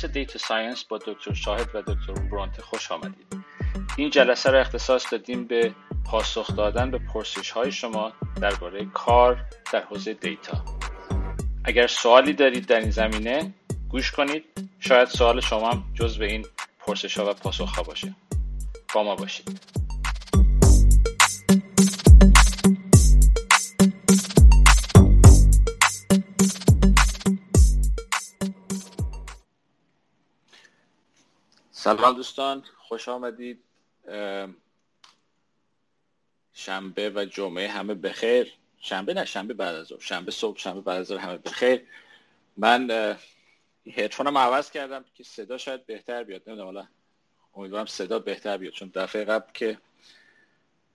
پادکست data science با دکتر شاهد و دکتر برانت خوش آمدید. این جلسه را اختصاص دادیم به پاسخ دادن به پرسش های شما درباره کار در حوزه data. اگر سوالی دارید در این زمینه گوش کنید. شاید سوال شما هم جزو این پرسش ها و پاسخ ها باشه. با ما باشید. سلام. دوستان خوش آمدید. شنبه و جمعه همه بخیر. شنبه نه شنبه بعد از شنبه صبح شنبه بعد از همه بخیر. من هدفونم عوض کردم که صدا شاید بهتر بیاد. نمی‌دونم حالا امیدوارم صدا بهتر بیاد. چون دفعه قبل که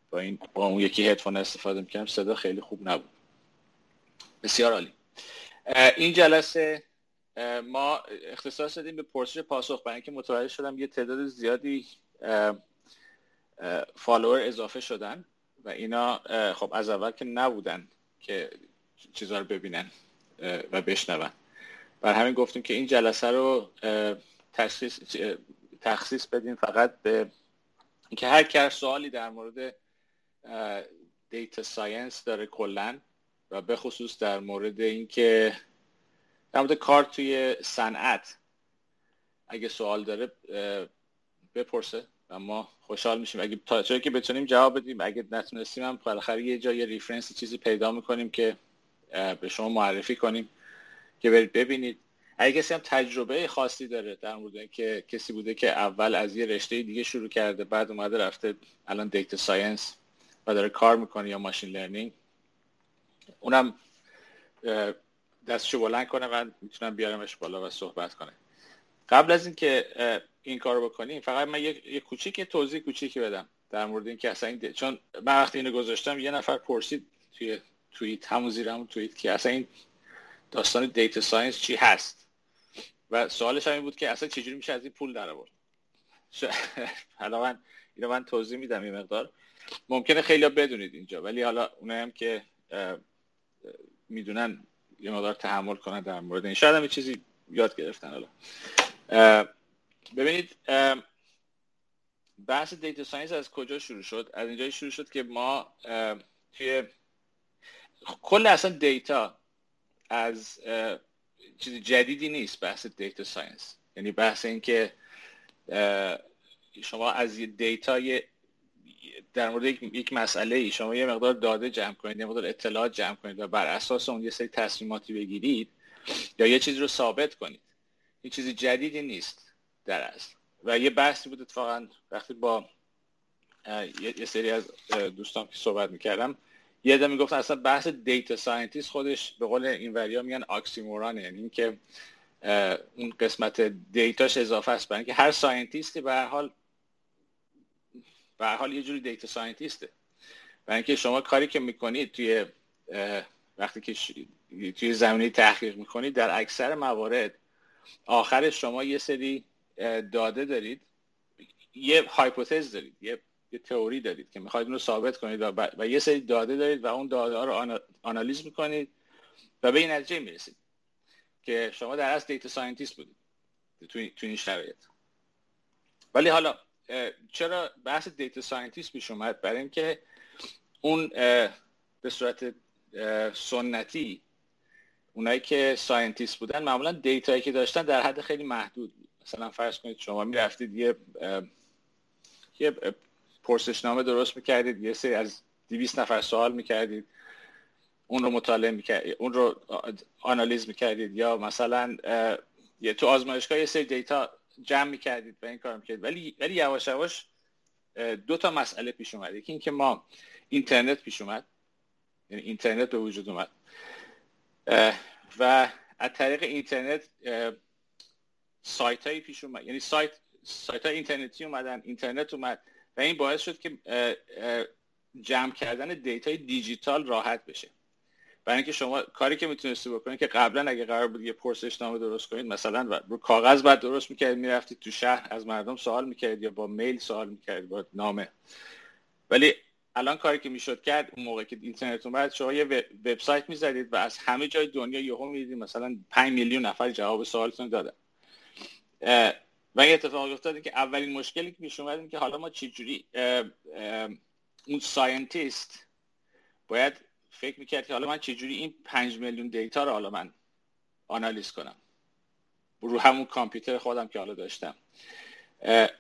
با این با اون یکی هدفون استفاده می‌کردم صدا خیلی خوب نبود. بسیار عالی. این جلسه ما اختصاص دادیم به پرسش پاسخ برای اینکه متوجه شدم یه تعداد زیادی follower اضافه شدن و اینا خب از اول که نبودن که چیزا رو ببینن و بشنون. بر همین گفتیم که این جلسه رو تخصیص تخصیص بدیم فقط به اینکه هر کس سوالی در مورد data science داره کلا و به خصوص در مورد اینکه در مورد کار توی صنعت اگه سوال داره بپرسه و ما خوشحال میشیم. اگه تا جایی که بتونیم جواب بدیم اگه نتونستیم هم بالاخره یه جای ریفرنس چیزی پیدا می‌کنیم که به شما معرفی کنیم که برید ببینید. اگه کسی هم تجربه خاصی داره در مورد که کسی بوده که اول از یه رشته دیگه شروع کرده بعد اومده رفته الان data science و داره کار می‌کنه یا machine learning اونم دستشو بلند کنه و می‌تونم بیارمش بالا و صحبت کنه. قبل از اینکه این کارو بکنیم فقط من یه, یه کوچیک توضیح کوچیکی بدم در مورد اینکه اصلا این چون من وقتی اینو گذاشتم یه نفر پرسید توی توییت همون زیر همون توییت که اصلا این داستان data science چی هست؟ و سوالش هم این بود که اصلا چجوری میشه از این پول در آورد حالا من اینو من توضیح میدم یه مقدار. ممکنه خیلی بدونید اینجا ولی حالا اونایی هم که می‌دونن یه مقدار تحمل کنن در مورد این. شاید هم چیزی یاد گرفتن حالا. ببینید بحث data science از کجا شروع شد؟ از اینجا شروع شد که ما توی کل اصلا data از چیز جدیدی نیست بحث data science. یعنی بحث این که شما از یه data در مورد یک مسئله ای شما یه مقدار داده جمع کنید یه مقدار اطلاعات جمع کنید و بر اساس اون یه سری تصمیماتی بگیرید یا یه چیزی رو ثابت کنید. این چیزی جدیدی نیست در اصل. و یه بحثی بود اتفاقا وقتی با یه سری از دوستان که صحبت می‌کردم یه می می‌گفتن اصلا بحث data scientist خودش به قول این وریا میگن oxymoron ه یعنی اینکه اون قسمت data ش اضافه است برای اینکه هر scientist ی به هر حال به حال یه جوری data scientist ه. برای اینکه شما کاری که می‌کنید توی وقتی که توی زمینه تحقیق می‌کنید در اکثر موارد آخر شما یه سری داده دارید. یه hypothesis دارید یه یه تئوری دارید که می‌خواید اون رو ثابت کنید و, و یه سری داده دارید و اون داده ها رو آنالیز می‌کنید و به این نتیجه می‌رسید که شما در اصل data scientist بودید توی, توی این شرایط. ولی حالا چرا بحث data scientist پیش اومد؟ برای اینکه اون به صورت سنتی اونایی که scientist بودن معمولا data یی که داشتن در حد خیلی محدود بود. مثلا فرض کنید شما می‌رفتید یه یه پرسشنامه درست می‌کردید یه سری از 200 نفر سوال می‌کردید اون رو مطالعه می‌کردید اون رو آنالیز می‌کردید یا مثلا یه تو آزمایشگاه یه سری دیتا جمع می‌کردید و این کار می‌کردید. ولی ولی یواش یواش دو تا مسئله پیش اومد. یکی اینکه ما اینترنت پیش اومد. یعنی اینترنت به وجود اومد. و از طریق اینترنت سایت هایی پیش اومد. یعنی سایت سایت های اینترنتی اومدن اینترنت اومد و این باعث شد که جمع کردن data ی دیجیتال راحت بشه. برای اینکه شما کاری که می‌تونستی بکنید که قبلا اگه قرار بود یه پرسشنامه درست کنید مثلا رو کاغذ بعد درست می‌کردید می‌رفتید تو شهر از مردم سوال می‌کردید یا با mail سوال می‌کردید با نامه. ولی الان کاری که می‌شد کرد اون موقع که اینترنت اومد شما یه وبسایت می‌زدید و از همه جای دنیا یهو می‌دیدید مثلا 5 میلیون نفر جواب سوالتون دادن. و این اتفاق افتاد که اولین مشکلی که پیش اومد که حالا ما چجوری اون scientist باید فکر می‌کرد که حالا من چجوری این پنج میلیون data رو حالا من آنالیز کنم؟ رو همون کامپیوتر خودم که حالا داشتم.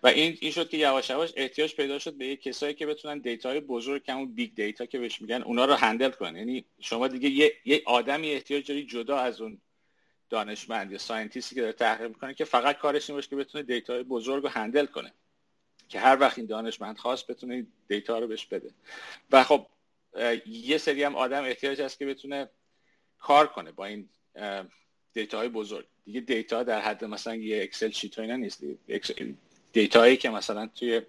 و این این شد که یواش یواش احتیاج پیدا شد به کسایی که بتونن data های بزرگ که همون big data که بهش میگن اونا رو handle کنن. یعنی شما دیگه یه, یه آدمی احتیاج داری جدا از اون دانشمند یا scientist ی که داره تحقیق می‌کنه که فقط کارش این باشه که بتونه data های بزرگ رو handle کنه. که هر وقت این دانشمند خواست بتونه data رو بهش بده. و خب یه سری هم آدم احتیاج هست که بتونه کار کنه با این data های بزرگ. دیگه data در حد مثلا یه Excel sheet اینا نیست. data یی که مثلا توی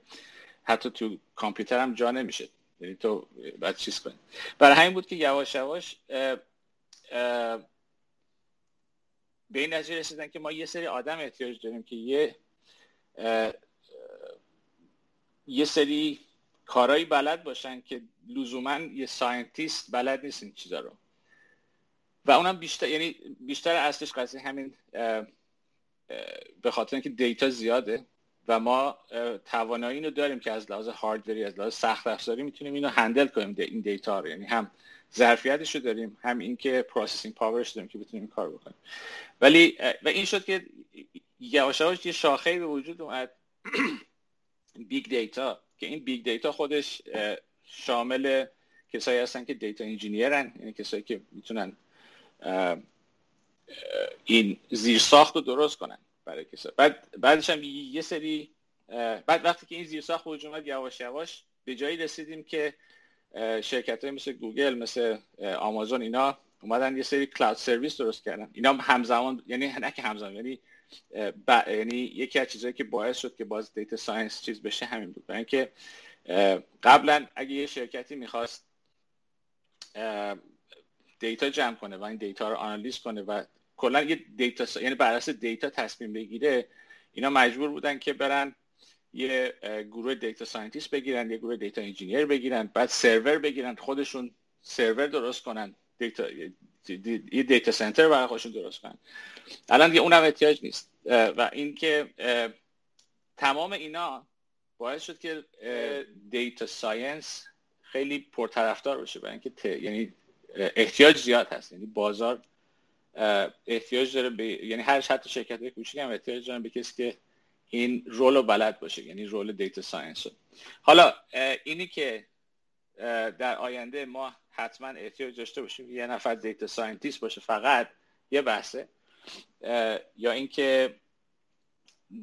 حتی تو کامپیوتر هم جا نمیشه. یعنی تو بعد چیز کنی. برای همین بود که یواش یواش به این نتیجه رسیدن که ما یه سری آدم احتیاج داریم که یه یه سری کارایی بلد باشن که لزوما یه scientist بلد نیست این چیزا رو. و اونم بیشتر یعنی بیشتر اصلش قضیه همین به خاطر اینکه data زیاده و ما توانایی رو داریم که از لحاظ hardware ی از لحاظ سخت افزاری می‌تونیم اینو handle کنیم این data رو. یعنی هم ظرفیتش رو داریم هم اینکه processing power ش داریم که بتونیم کار بکنیم. ولی و این شد که یواش یواش یه شاخه به وجود اومد. big data که این big data خودش شامل کسایی هستن که data engineer ن یعنی کسایی که می‌تونن این زیر ساخت رو درست کنن برای کسا بعد بعدش هم یه سری بعد وقتی که این زیر ساخت وجود اومد یواش یواش به جایی رسیدیم که شرکت های مثل گوگل مثل آمازون اینا اومدن یه سری cloud service درست کردن. اینا همزمان یعنی نه که همزمان یعنی یعنی یکی از چیزهایی که باعث شد که باز data science چیز بشه همین بود. برای اینکه قبلا اگه یه شرکتی می‌خواست دیتا جمع کنه و این دیتا رو آنالیز کنه و کلا یه دیتا یعنی بر اساس دیتا تصمیم بگیره اینا مجبور بودن که برن یه گروه data scientist بگیرن یه گروه data engineer بگیرن بعد سرور بگیرن خودشون سرور درست کنن دیتا یه data center برای خودشون درست کنن الان دیگه اونم احتیاج نیست. و اینکه تمام اینا باعث شد که data science خیلی پرطرفدار بشه برای اینکه یعنی احتیاج زیاد هست. یعنی بازار احتیاج داره به یعنی هر حتی شرکت کوچیک هم احتیاج دارن به کسی که این role رو بلد باشه یعنی role data science حالا اینی که در آینده ما حتما احتیاج داشته باشیم یه نفر data scientist باشه فقط یه بحثه. یا اینکه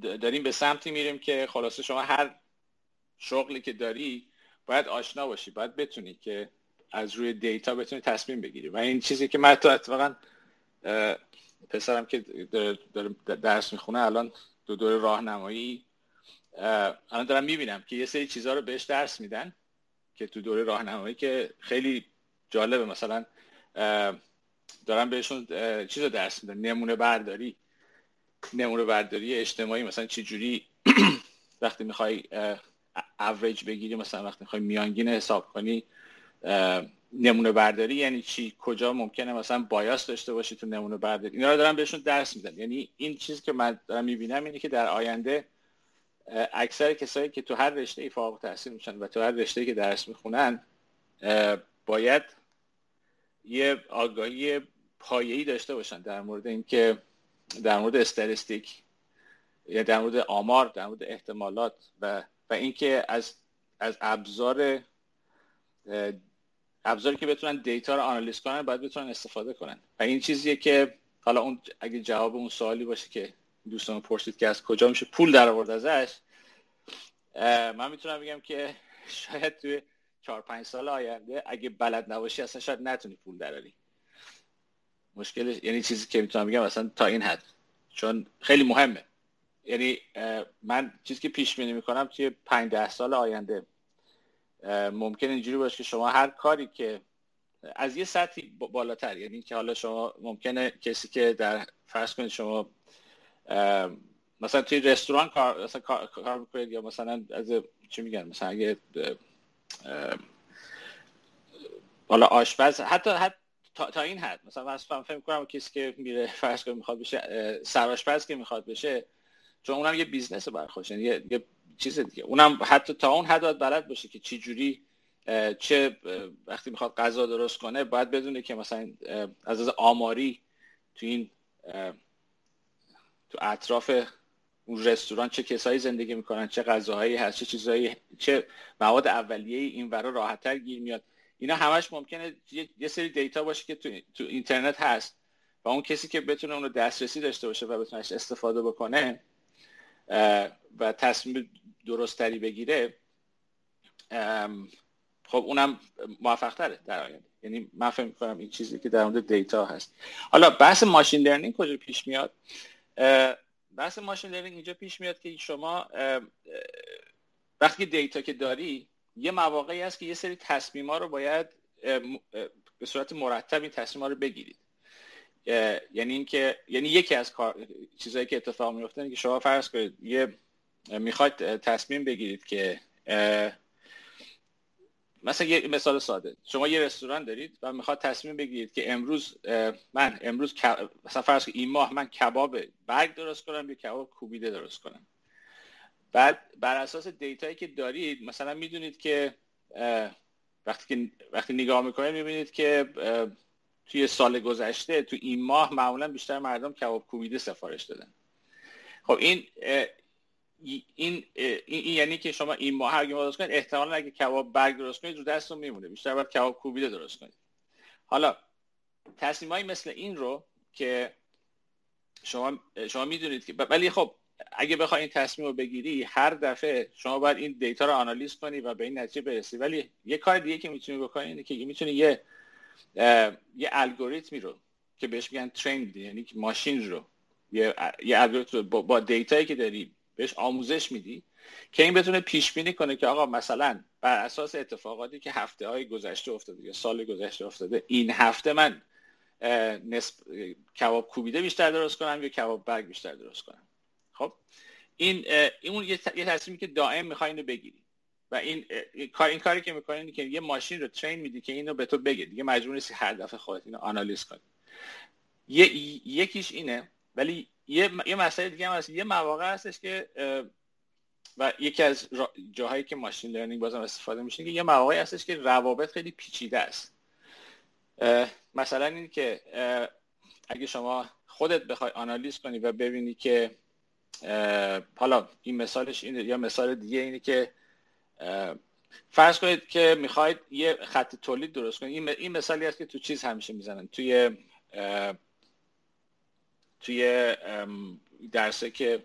داریم به سمتی میریم که خلاصه شما هر شغلی که داری باید آشنا باشی باید بتونی که از روی دیتا بتونی تصمیم بگیری. و این چیزی که من تو اتفاقا پسرم که داره درس می‌خونه الان دو دور راهنمایی الان دارم می‌بینم که یه سری چیزها رو بهش درس میدن که تو دوره راهنمایی که خیلی جالبه مثلا دارم بهشون چیز رو درس میدن نمونه برداری. نمونه برداری اجتماعی مثلا چه جوری وقتی می‌خوای اوریج بگیری مثلا وقتی می‌خوای میانگین حساب کنی نمونه برداری یعنی چی؟ کجا ممکنه مثلا بایاس داشته باشی تو نمونه برداری؟ اینا رو دارم بهشون درس میدم یعنی این چیزی که من دارم می‌بینم اینه که در آینده اکثر کسایی که تو هر رشته ای فارغ التحصیل میشن و تو هر رشته که درس می‌خونن باید یه آگاهی پایه‌ای داشته باشن در مورد اینکه در مورد استاتستیک یا در مورد آمار در مورد احتمالات و و اینکه از از ابزار ابزاری که بتونن دیتا رو آنالیز کنن باید بتونن استفاده کنن. و این چیزیه که حالا اون اگه جواب اون سوالی باشه که دوستان پرسید که از کجا میشه پول در آورد ازش من می‌تونم بگم که شاید توی چهار پنج سال آینده اگه بلد نباشی اصلا شاید نتونی پول دراری مشکل یعنی چیزی که می‌تونم بگم اصلا تا این حد. چون خیلی مهمه. یعنی من چیزی که پیش بینی می‌کنم توی پنج ده سال آینده ممکن اینجوری باشه که شما هر کاری که از یه سطحی بالاتر. یعنی که حالا شما ممکنه کسی که در فرض کنید شما مثلا توی رستوران کار مثلا کار می‌کنید یا مثلا از چی میگن؟ مثلا اگه حالا آشپز حتی حتی تا, این حد مثلا من فهم کنم کسی که میره فرض کنید می‌خواد بشه سرآشپز که می‌خواد بشه چون اونم یه business برخوش یعنی یه،, یه چیز دیگه. اونم حتی تا اون حد بلد باشه که چی جوری چه وقتی می‌خواد غذا درست کنه باید بدونه که مثلا از از آماری تو این تو اطراف اون رستوران چه کسایی زندگی می‌کنن چه غذاهایی هست چه چیزایی چه مواد اولیه این‌ورا راحتتر گیر میاد. اینا همش ممکنه یه سری دیتا باشه که تو, تو اینترنت هست و اون کسی که بتونه اون رو دسترسی داشته باشه و بتونه استفاده بکنه و تصمیم درستری بگیره خب اونم موفق تره در آینده. یعنی من فکر می‌کنم این چیزی که در مورد دیتا هست. حالا بحث machine learning کجا پیش میاد؟ بحث machine learning اینجا پیش میاد که شما وقتی دیتا که داری یه مواقعی هست که یه سری تصمیم ها رو باید به صورت مرتب این تصمیم ها رو بگیرید. یعنی اینکه یعنی یکی از کار چیزایی که اتفاق میفته که شما فرض کنید یه می‌خواید تصمیم بگیرید که مثلا یه مثال ساده. شما یه رستوران دارید و می‌خواد تصمیم بگیرید که امروز من امروز مثلا فرض این ماه من کباب برگ درست کنم یا کباب کوبیده درست کنم. بعد بر اساس دیتایی که دارید مثلا می‌دونید که وقتی که وقتی نگاه می‌کنید می‌بینید که توی سال گذشته تو این ماه معمولا بیشتر مردم کباب کوبیده سفارش دادن. خب این این, این, یعنی که شما این ماه هر درست کنید احتمالا اگه کباب برگ درست کنید رو دستتون میمونه. بیشتر باید کباب کوبیده درست کنید. حالا تصمیم مثل این رو که شما شما می‌دونید که ولی خب اگه بخوای این تصمیم رو بگیری هر دفعه شما باید این دیتا رو آنالیز کنی و به این نتیجه برسی. ولی یه کار دیگه که می‌تونی بکنی اینه که می‌تونی یه یه الگوریتمی رو که بهش میگن ترین یعنی ماشین رو یه, یه الگوریتم با, با دیتایی که داری بهش آموزش میدی که این بتونه پیش بینی کنه که آقا مثلا بر اساس اتفاقاتی که هفته های گذشته افتاده یا سال گذشته افتاده این هفته من نسب... کباب کوبیده بیشتر درست کنم یا کباب برگ بیشتر درست کنم؟ خب؟ این اون یه, تصمیمی که دائم می‌خوای اینو بگیری و این کار این کاری که می‌کنی که یه ماشین رو ترین میدی که اینو به تو بگه. دیگه مجبور نیستی هر دفعه خودت اینو آنالیز کنی. یکیش اینه ولی یه یه مسئله دیگه هم هست. یه مواقع هستش که و یکی از جاهایی که ماشین لرنینگ بازم استفاده میشه که یه مواقعی هستش که روابط خیلی پیچیده است. مثلا این که اگه شما خودت بخوای آنالیز کنی و ببینی که حالا این مثالش اینه یا مثال دیگه اینه که فرض کنید که می‌خواید یه خط تولید درست کنید این مثالی هست که تو چیز همیشه می‌زنن. توی توی درسه که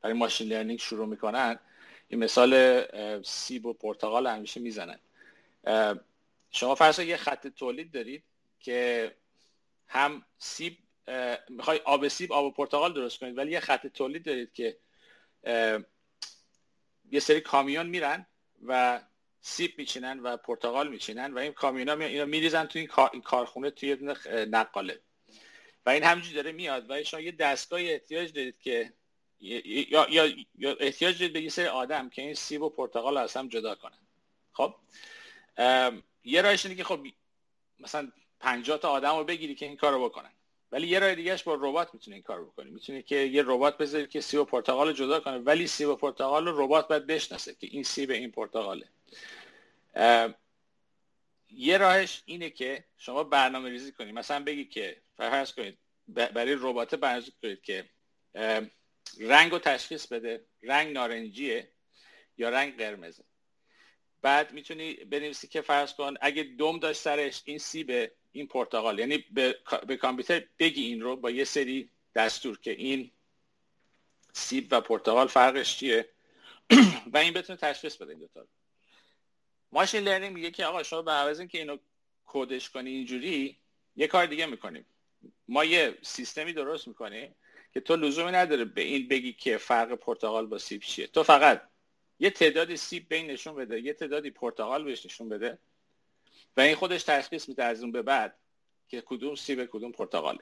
برای ماشین لرنینگ شروع می‌کنن این مثال سیب و پرتقال همیشه می‌زنن. شما فرض یه خط تولید دارید که هم سیب می‌خوای آب سیب آب پرتقال درست کنید ولی یه خط تولید دارید که یه سری کامیون میرن و سیب میچینن و پرتقال میچینن و این کامیون ها اینا میریزن تو این کارخونه توی نقاله. و این همینجوری داره میاد و شما یه دستگاهی احتیاج دارید که یا, یا, یا احتیاج دارید به یه سری آدم که این سیب و پرتقال از هم جدا کنن. خب؟ یه راهش اینه که خب مثلا 50 تا آدم رو بگیری که این کار رو بکنن. ولی یه راه دیگهش با ربات می‌تونه این کار بکنه می‌تونه که یه ربات بذاری که سیب و پرتقال رو جدا کنه. ولی سیب و پرتقال رو ربات باید بشناسه که این سیب این پرتقاله. یه راهش اینه که شما برنامه ریزی کنید مثلا بگی که فرض کنید برای ربات برنامه کنید که رنگ رو تشخیص بده. رنگ نارنجیه یا رنگ قرمزه. بعد می‌تونی بنویسی که فرض کن اگه دم داشت سرش این سیب این پرتغال. یعنی به, کامپیوتر بگی این رو با یه سری دستور که این سیب و پرتغال فرقش چیه. و این بتونه تشخیص بده این دوتا ماشین لرنینگ میگه که آقا شما به عوض اینکه اینو کدش کنی اینجوری یه کار دیگه می‌کنیم. ما یه سیستمی درست می‌کنیم که تو لزومی نداره به این بگی که فرق پرتغال با سیب چیه. تو فقط یه تعدادی سیب بین نشون بده یه تعدادی پرتغال بهش نشون بده و این خودش تشخیص میده از اون به بعد که کدوم سیب کدوم پرتغاله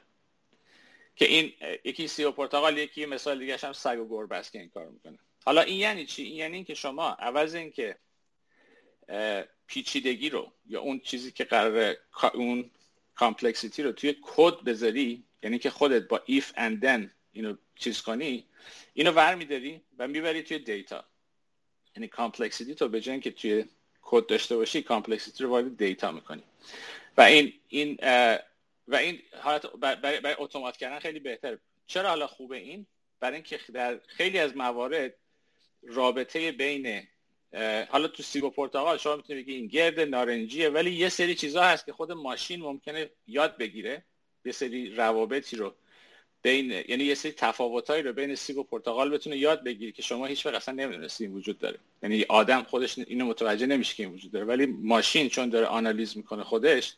که این یکی سیب و پرتغال یکی مثال دیگه هم سگ و گربه است که این کار می‌کنه. حالا این یعنی چی؟ این یعنی که شما عوض اینکه پیچیدگی رو یا اون چیزی که قرار اون complexity رو توی کد بذاری یعنی که خودت با if and then اینو چیز کنی اینو ور میداری و می‌بری توی دیتا یعنی complexity تو به که توی کد داشته باشی complexity رو وارد دیتا می‌کنی. و این این و این حالت برای, برای automate کردن خیلی بهتره. چرا حالا خوبه این؟ برای اینکه در خیلی از موارد رابطه بین حالا تو سیب و پرتقال شما می‌تونید بگی این گرد نارنجیه ولی یه سری چیزها هست که خود ماشین ممکنه یاد بگیره. یه سری روابطی رو بین یعنی یه سری تفاوتایی رو بین سیب و پرتقال بتونه یاد بگیری که شما هیچ وقت اصلا نمی‌دونستی این وجود داره. یعنی آدم خودش اینو متوجه نمیشه که این وجود داره. ولی ماشین چون داره آنالیز می‌کنه خودش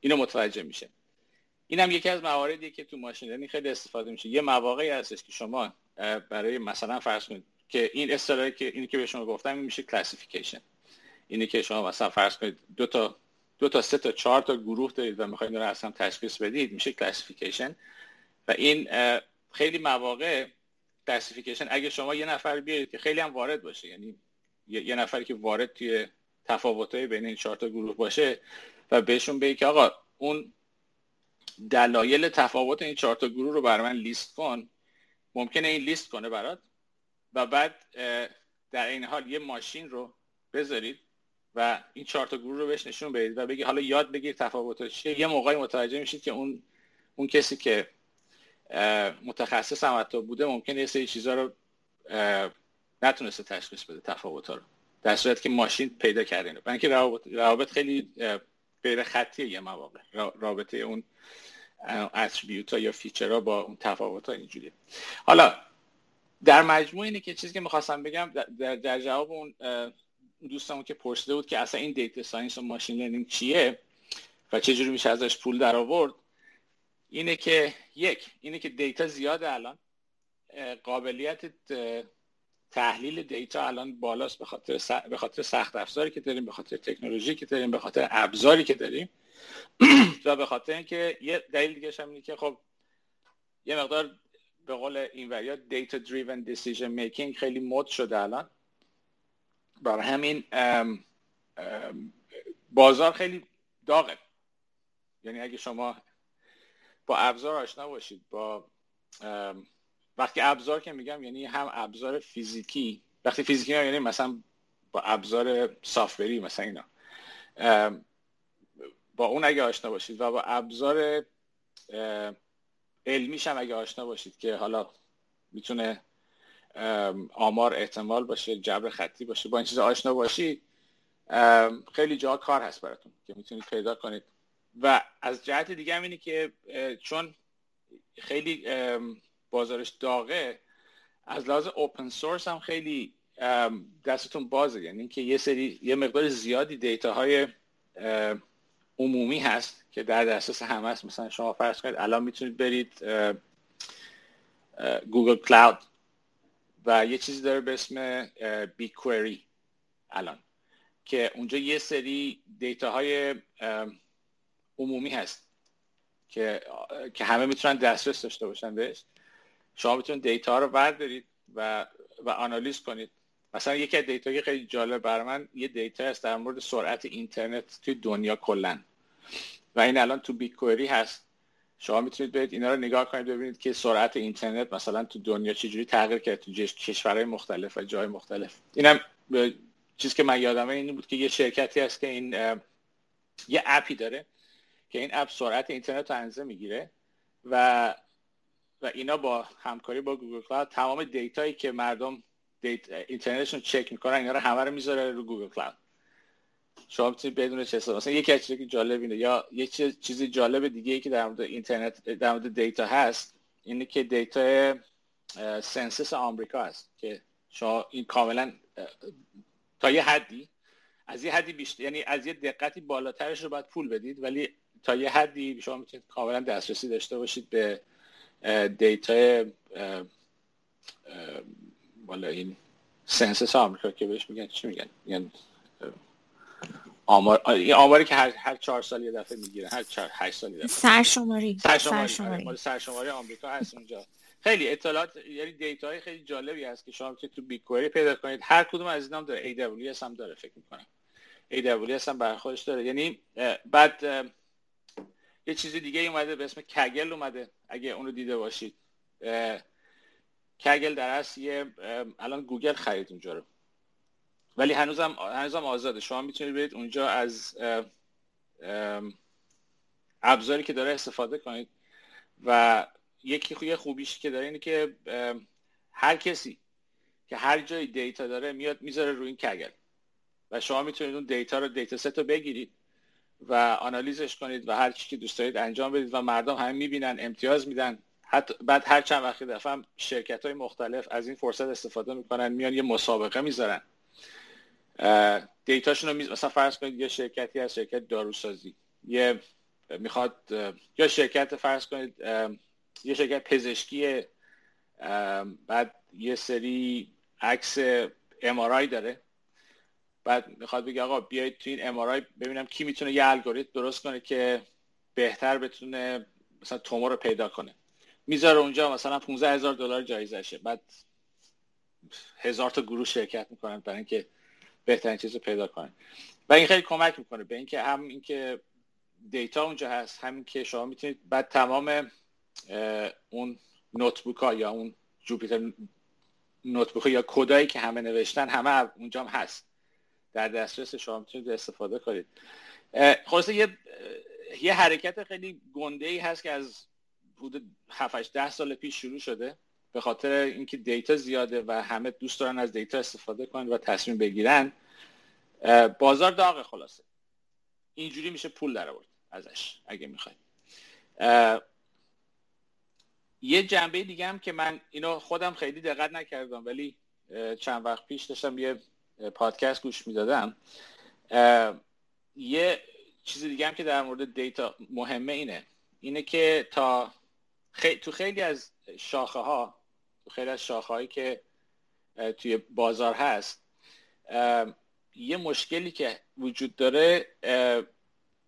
اینو متوجه میشه. این هم یکی از مواردی که تو ماشین لرنینگ خیلی استفاده میشه. یه مواقعی هستش که شما برای مثلا فرض کنید که این اصطلاحی که اینی که به شما گفتم این میشه classification اینی که شما مثلا فرض کنید دو تا دو تا سه تا چهار تا گروه دارید و می‌خواید رو اصلا تشخیص بدید میشه classification و این خیلی مواقع classification اگه شما یه نفر بیارید که خیلی هم وارد باشه یعنی یه نفری که وارد توی تفاوت‌های بین این چهار تا گروه باشه و بهشون بگید که آقا اون دلایل تفاوت این چهار تا گروه رو برای من لیست کن ممکنه این لیست کنه برات و بعد در این حال یه ماشین رو بذارید و این چهار تا گروه رو بهش نشون بدید و بگی حالا یاد بگیر تفاوتش چیه یه موقعی متوجه میشید که اون اون کسی که متخصص هم حتی بوده ممکنه یه سری چیزا رو نتونسته تشخیص بده تفاوت رو. در صورت که ماشین پیدا کرده اینو. اینکه روابط, روابط خیلی غیر خطیه یه مواقع. رابطه اون attribute یا feature با اون تفاوت ها اینجوریه. حالا در مجموع اینه که چیزی که می‌خواستم بگم در, در جواب اون دوستمون که پرسیده بود که اصلا این data science و machine learning چیه و چجوری میشه ازش پول در آورد اینه که یک اینه که دیتا زیاده الان. قابلیت تحلیل دیتا الان بالاست به خاطر به خاطر سخت افزاری که داریم به خاطر تکنولوژی که داریم به خاطر ابزاری که داریم. و به خاطر اینکه یه دلیل دیگه هم اینه که خب یه مقدار به قول این وریا دیتا دریون دیسیژن میکینگ خیلی مد شده الان. برای همین بازار خیلی داغه. یعنی اگه شما با ابزار آشنا باشید با وقتی ابزار که میگم یعنی هم ابزار فیزیکی. وقتی فیزیکی یعنی مثلا با ابزار سافبری مثلا اینا. با اون اگه آشنا باشید و با ابزار علمیش هم اگه آشنا باشید که حالا می‌تونه آمار احتمال باشه جبر خطی باشه با این چیز آشنا باشید خیلی جا کار هست براتون که می‌تونید پیدا کنید. و از جهت دیگه هم اینه که چون خیلی بازارش داغه از لحاظ open source هم خیلی دستتون بازه. یعنی اینکه یه سری یه مقدار زیادی دیتا های عمومی هست که در دسترس همه است. مثلا شما فرض کنید الان می‌تونید برید Google Cloud و یه چیزی داره به اسم BigQuery الان که اونجا یه سری دیتا های عمومی هست که که همه می‌تونن دسترس داشته باشن بهش. شما می‌تونید دیتا رو بردارید و و آنالیز کنید. مثلا یکی از دیتا خیلی جالب برای من یه دیتا هست در مورد سرعت اینترنت توی دنیا کلا. و این الان تو BigQuery هست. شما می‌تونید برید اینا رو نگاه کنید ببینید که سرعت اینترنت مثلا تو دنیا چجوری تغییر کرد تو کشورهای مختلف و جای مختلف. اینم چیزی که من یادمه این بود که یه شرکتی هست که این یه app ی داره که این app سرعت اینترنت رو اندازه می‌گیره و و اینا با همکاری با Google Cloud تمام دیتایی که مردم دیت اینترنتشون چک می‌کنن اینا رو همه رو می‌ذاره رو Google Cloud. شما می‌تونید بدون چه مثلا یکی از چیزی که جالب اینه یا یه چیزی جالب دیگه ای که در مورد اینترنت در مورد دیتا هست اینه که دیتا census آمریکا هست که شما این کاملا تا یه حدی از یه حدی بیشتر یعنی از یه دقتی بالاترش رو باید پول بدید ولی تا یه حدی شما می‌تونید کاملا دسترسی داشته باشید به دیتا بالا این census آمریکا که بهش میگن. چی میگن؟ میگن آمار این آماری که هر هر چهار سال یه دفعه می‌گیره. هر چهار هشت سال یه دفعه سرشماری. سرشماری. سرشماری, سرشماری آمریکا هست اونجا. خیلی اطلاعات یعنی دیتا های خیلی جالبی هست که شما که تو Big پیدا کنید. هر کدوم از اینا هم داره. AWS هم داره فکر می‌کنم. AWS هم برخوردش داره. یعنی بعد یه چیز دیگه اومده به اسم کگل اومده. اگه اونو دیده باشید. کگل در اصل یه الان گوگل خرید اونجا رو. ولی هنوزم هنوزم آزاده. شما می‌تونید برید اونجا از ابزاری که داره استفاده کنید و یکی یه خوبیش که داره اینه که هر کسی که هر جایی data داره میاد می‌ذاره روی این Kaggle و شما می‌تونید اون data رو dataset رو بگیرید و آنالیزش کنید و هر چی که دوست دارید انجام بدید و مردم همه می‌بینن امتیاز میدن. حتی بعد هر چند وقت یه دفعه شرکت های مختلف از این فرصت استفاده می‌کنن میان یه مسابقه می‌ذارن. data شون رو. مثلا فرض کنید یه شرکتی از شرکت داروسازی. یه می‌خواد یا شرکت فرض کنید یه شرکت پزشکی بعد یه سری عکس امارای داره. بعد می‌خواد بگه آقا بیایید تو این امارای ببینم کی می‌تونه یه الگوریتم درست کنه که بهتر بتونه مثلا تومور رو پیدا کنه. می‌ذاره اونجا مثلا 15 هزار دلار جایزشه بعد هزار تا گروه شرکت می‌کنن برای اینکه بهترین چیز رو پیدا کنن و این خیلی کمک می‌کنه به اینکه هم اینکه دیتا اونجا هست همین که شما می‌تونید بعد تمام اون نوتبوک ها یا اون جوپیتر نوتبوک یا کدایی که همه نوشتن همه اونجا هم هست. در دسترس شما می‌تونید استفاده کنید. خلاصه یه یه حرکت خیلی گنده ای هست که از حدود 7 ده سال پیش شروع شده. به خاطر اینکه دیتا زیاده و همه دوست دارن از دیتا استفاده کنن و تصمیم بگیرن بازار داغه خلاصه. اینجوری میشه پول در آورد ازش اگه می‌خواید یه جنبه دیگه هم که من اینو خودم خیلی دقت نکردم ولی چند وقت پیش داشتم یه پادکست گوش می‌دادم. یه چیز دیگه هم که در مورد دیتا مهمه اینه. اینه که تا تو خیلی از شاخه ها خیلی از شاخه هایی که توی بازار هست یه مشکلی که وجود داره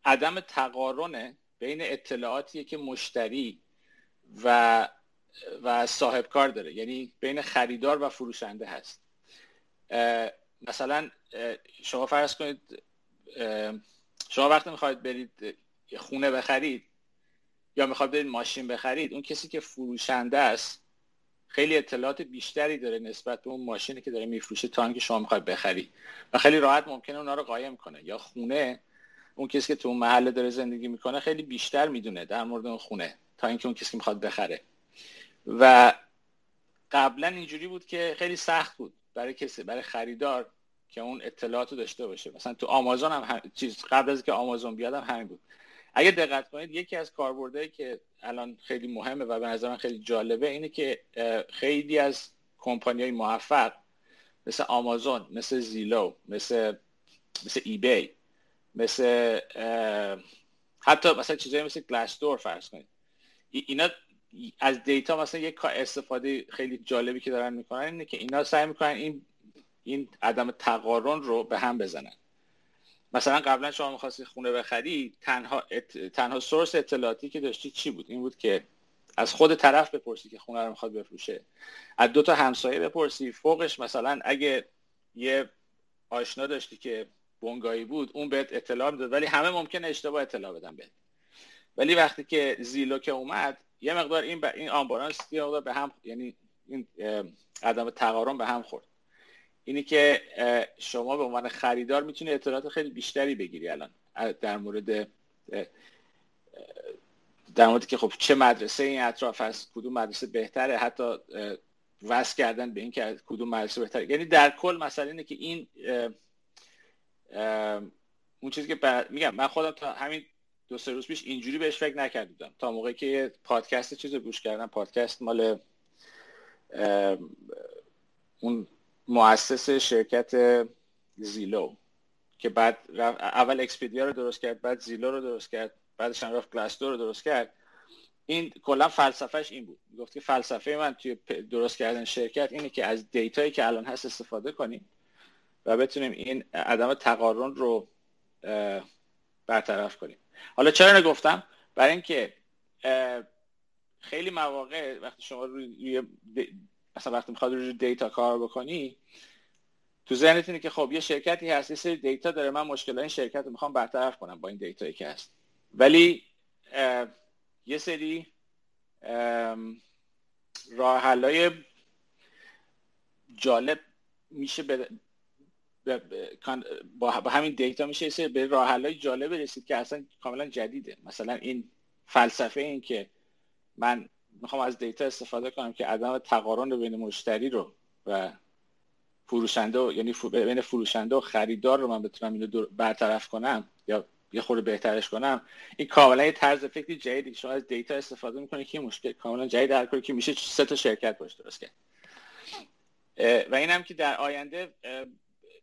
عدم تقارنه بین اطلاعاتی که مشتری و و صاحب کار داره یعنی بین خریدار و فروشنده هست. مثلا شما فرض کنید شما وقتی می‌خواید برید خونه بخرید یا می‌خواد برید ماشین بخرید اون کسی که فروشنده است خیلی اطلاعات بیشتری داره نسبت به اون ماشینی که داره میفروشه تا اینکه شما می‌خواید بخری. و خیلی راحت ممکنه اونا رو قایم کنه. یا خونه اون کسی که تو اون محله داره زندگی می‌کنه خیلی بیشتر می‌دونه در مورد اون خونه تا اینکه اون کسی که می‌خواد بخره. و قبلا اینجوری بود که خیلی سخت بود برای کسی برای خریدار که اون اطلاعاتو داشته باشه. مثلا تو آمازون هم, چیز قبل از که آمازون بیادم همین بود. اگه دقت کنید یکی از کاربردهایی که الان خیلی مهمه و به نظر من خیلی جالبه اینه که خیلی از کمپانی های موفق مثل آمازون مثل زیلو مثل مثل ایبی مثل حتی مثلا چیزایی مثل گلاسدور فرض کنید. اینا از دیتا مثلا یک استفاده خیلی جالبی که دارن می‌کنن اینه که اینا سعی می‌کنن این این عدم تقارن رو به هم بزنن. مثلا قبلا شما می‌خواستی خونه بخری تنها تنها سورس اطلاعاتی که داشتی چی بود؟ این بود که از خود طرف بپرسی که خونه رو می‌خواد بفروشه. از دو تا همسایه بپرسی. فوقش مثلا اگه یه آشنا داشتی که بونگایی بود اون بهت اطلاع می‌داد. ولی همه ممکن اشتباه اطلاع بدن بهت. ولی وقتی که زیلو که اومد یه مقدار این ب... این آمبولانس یه به هم یعنی این عدم تقارن به هم خورد. اینی که شما به عنوان خریدار می‌تونی اطلاعات خیلی بیشتری بگیری الان. در مورد در مورد که خب چه مدرسه این اطراف هست کدوم مدرسه بهتره حتی وصل کردن به این که کدوم مدرسه بهتره. یعنی در کل مسئله اینه که این اون چیزی که میگم من خودم تا همین دو سه روز پیش اینجوری بهش فکر نکردم. تا موقعی که پادکست چیز رو گوش کردم پادکست مال اون مؤسس شرکت Zillow که بعد اول Expedia رو درست کرد بعد Zillow رو درست کرد بعدش هم رفت رو درست کرد. این کلا فلسفهش این بود. گفت که فلسفه من توی درست کردن شرکت اینه که از data یی که الان هست استفاده کنیم و بتونیم این عدم تقارن رو برطرف کنیم. حالا چرا اینو گفتم؟ برای اینکه خیلی مواقع وقتی شما روی مثلا وقتی می‌خواد روی data کار بکنی تو ذهنت اینه که خب یه شرکتی هست یه سری data داره من مشکل این شرکت رو می‌خوام برطرف کنم با این data یی که هست. ولی یه سری راه جالب میشه به با همین data میشه به راه حلای جالب رسید که اصلا کاملا جدیده. مثلا این فلسفه این که من می‌خوام از دیتا استفاده کنم که عدم تقارن بین مشتری رو و فروشنده یعنی بین فروشنده و خریدار رو من بتونم اینو برطرف کنم یا یه خورده بهترش کنم. این کاملا یه طرز فکری جدیدی. شما از دیتا استفاده می‌کنه که مشکل کاملا جدید هر کاری که میشه سه تا شرکت باش درست کرد و اینم که در آینده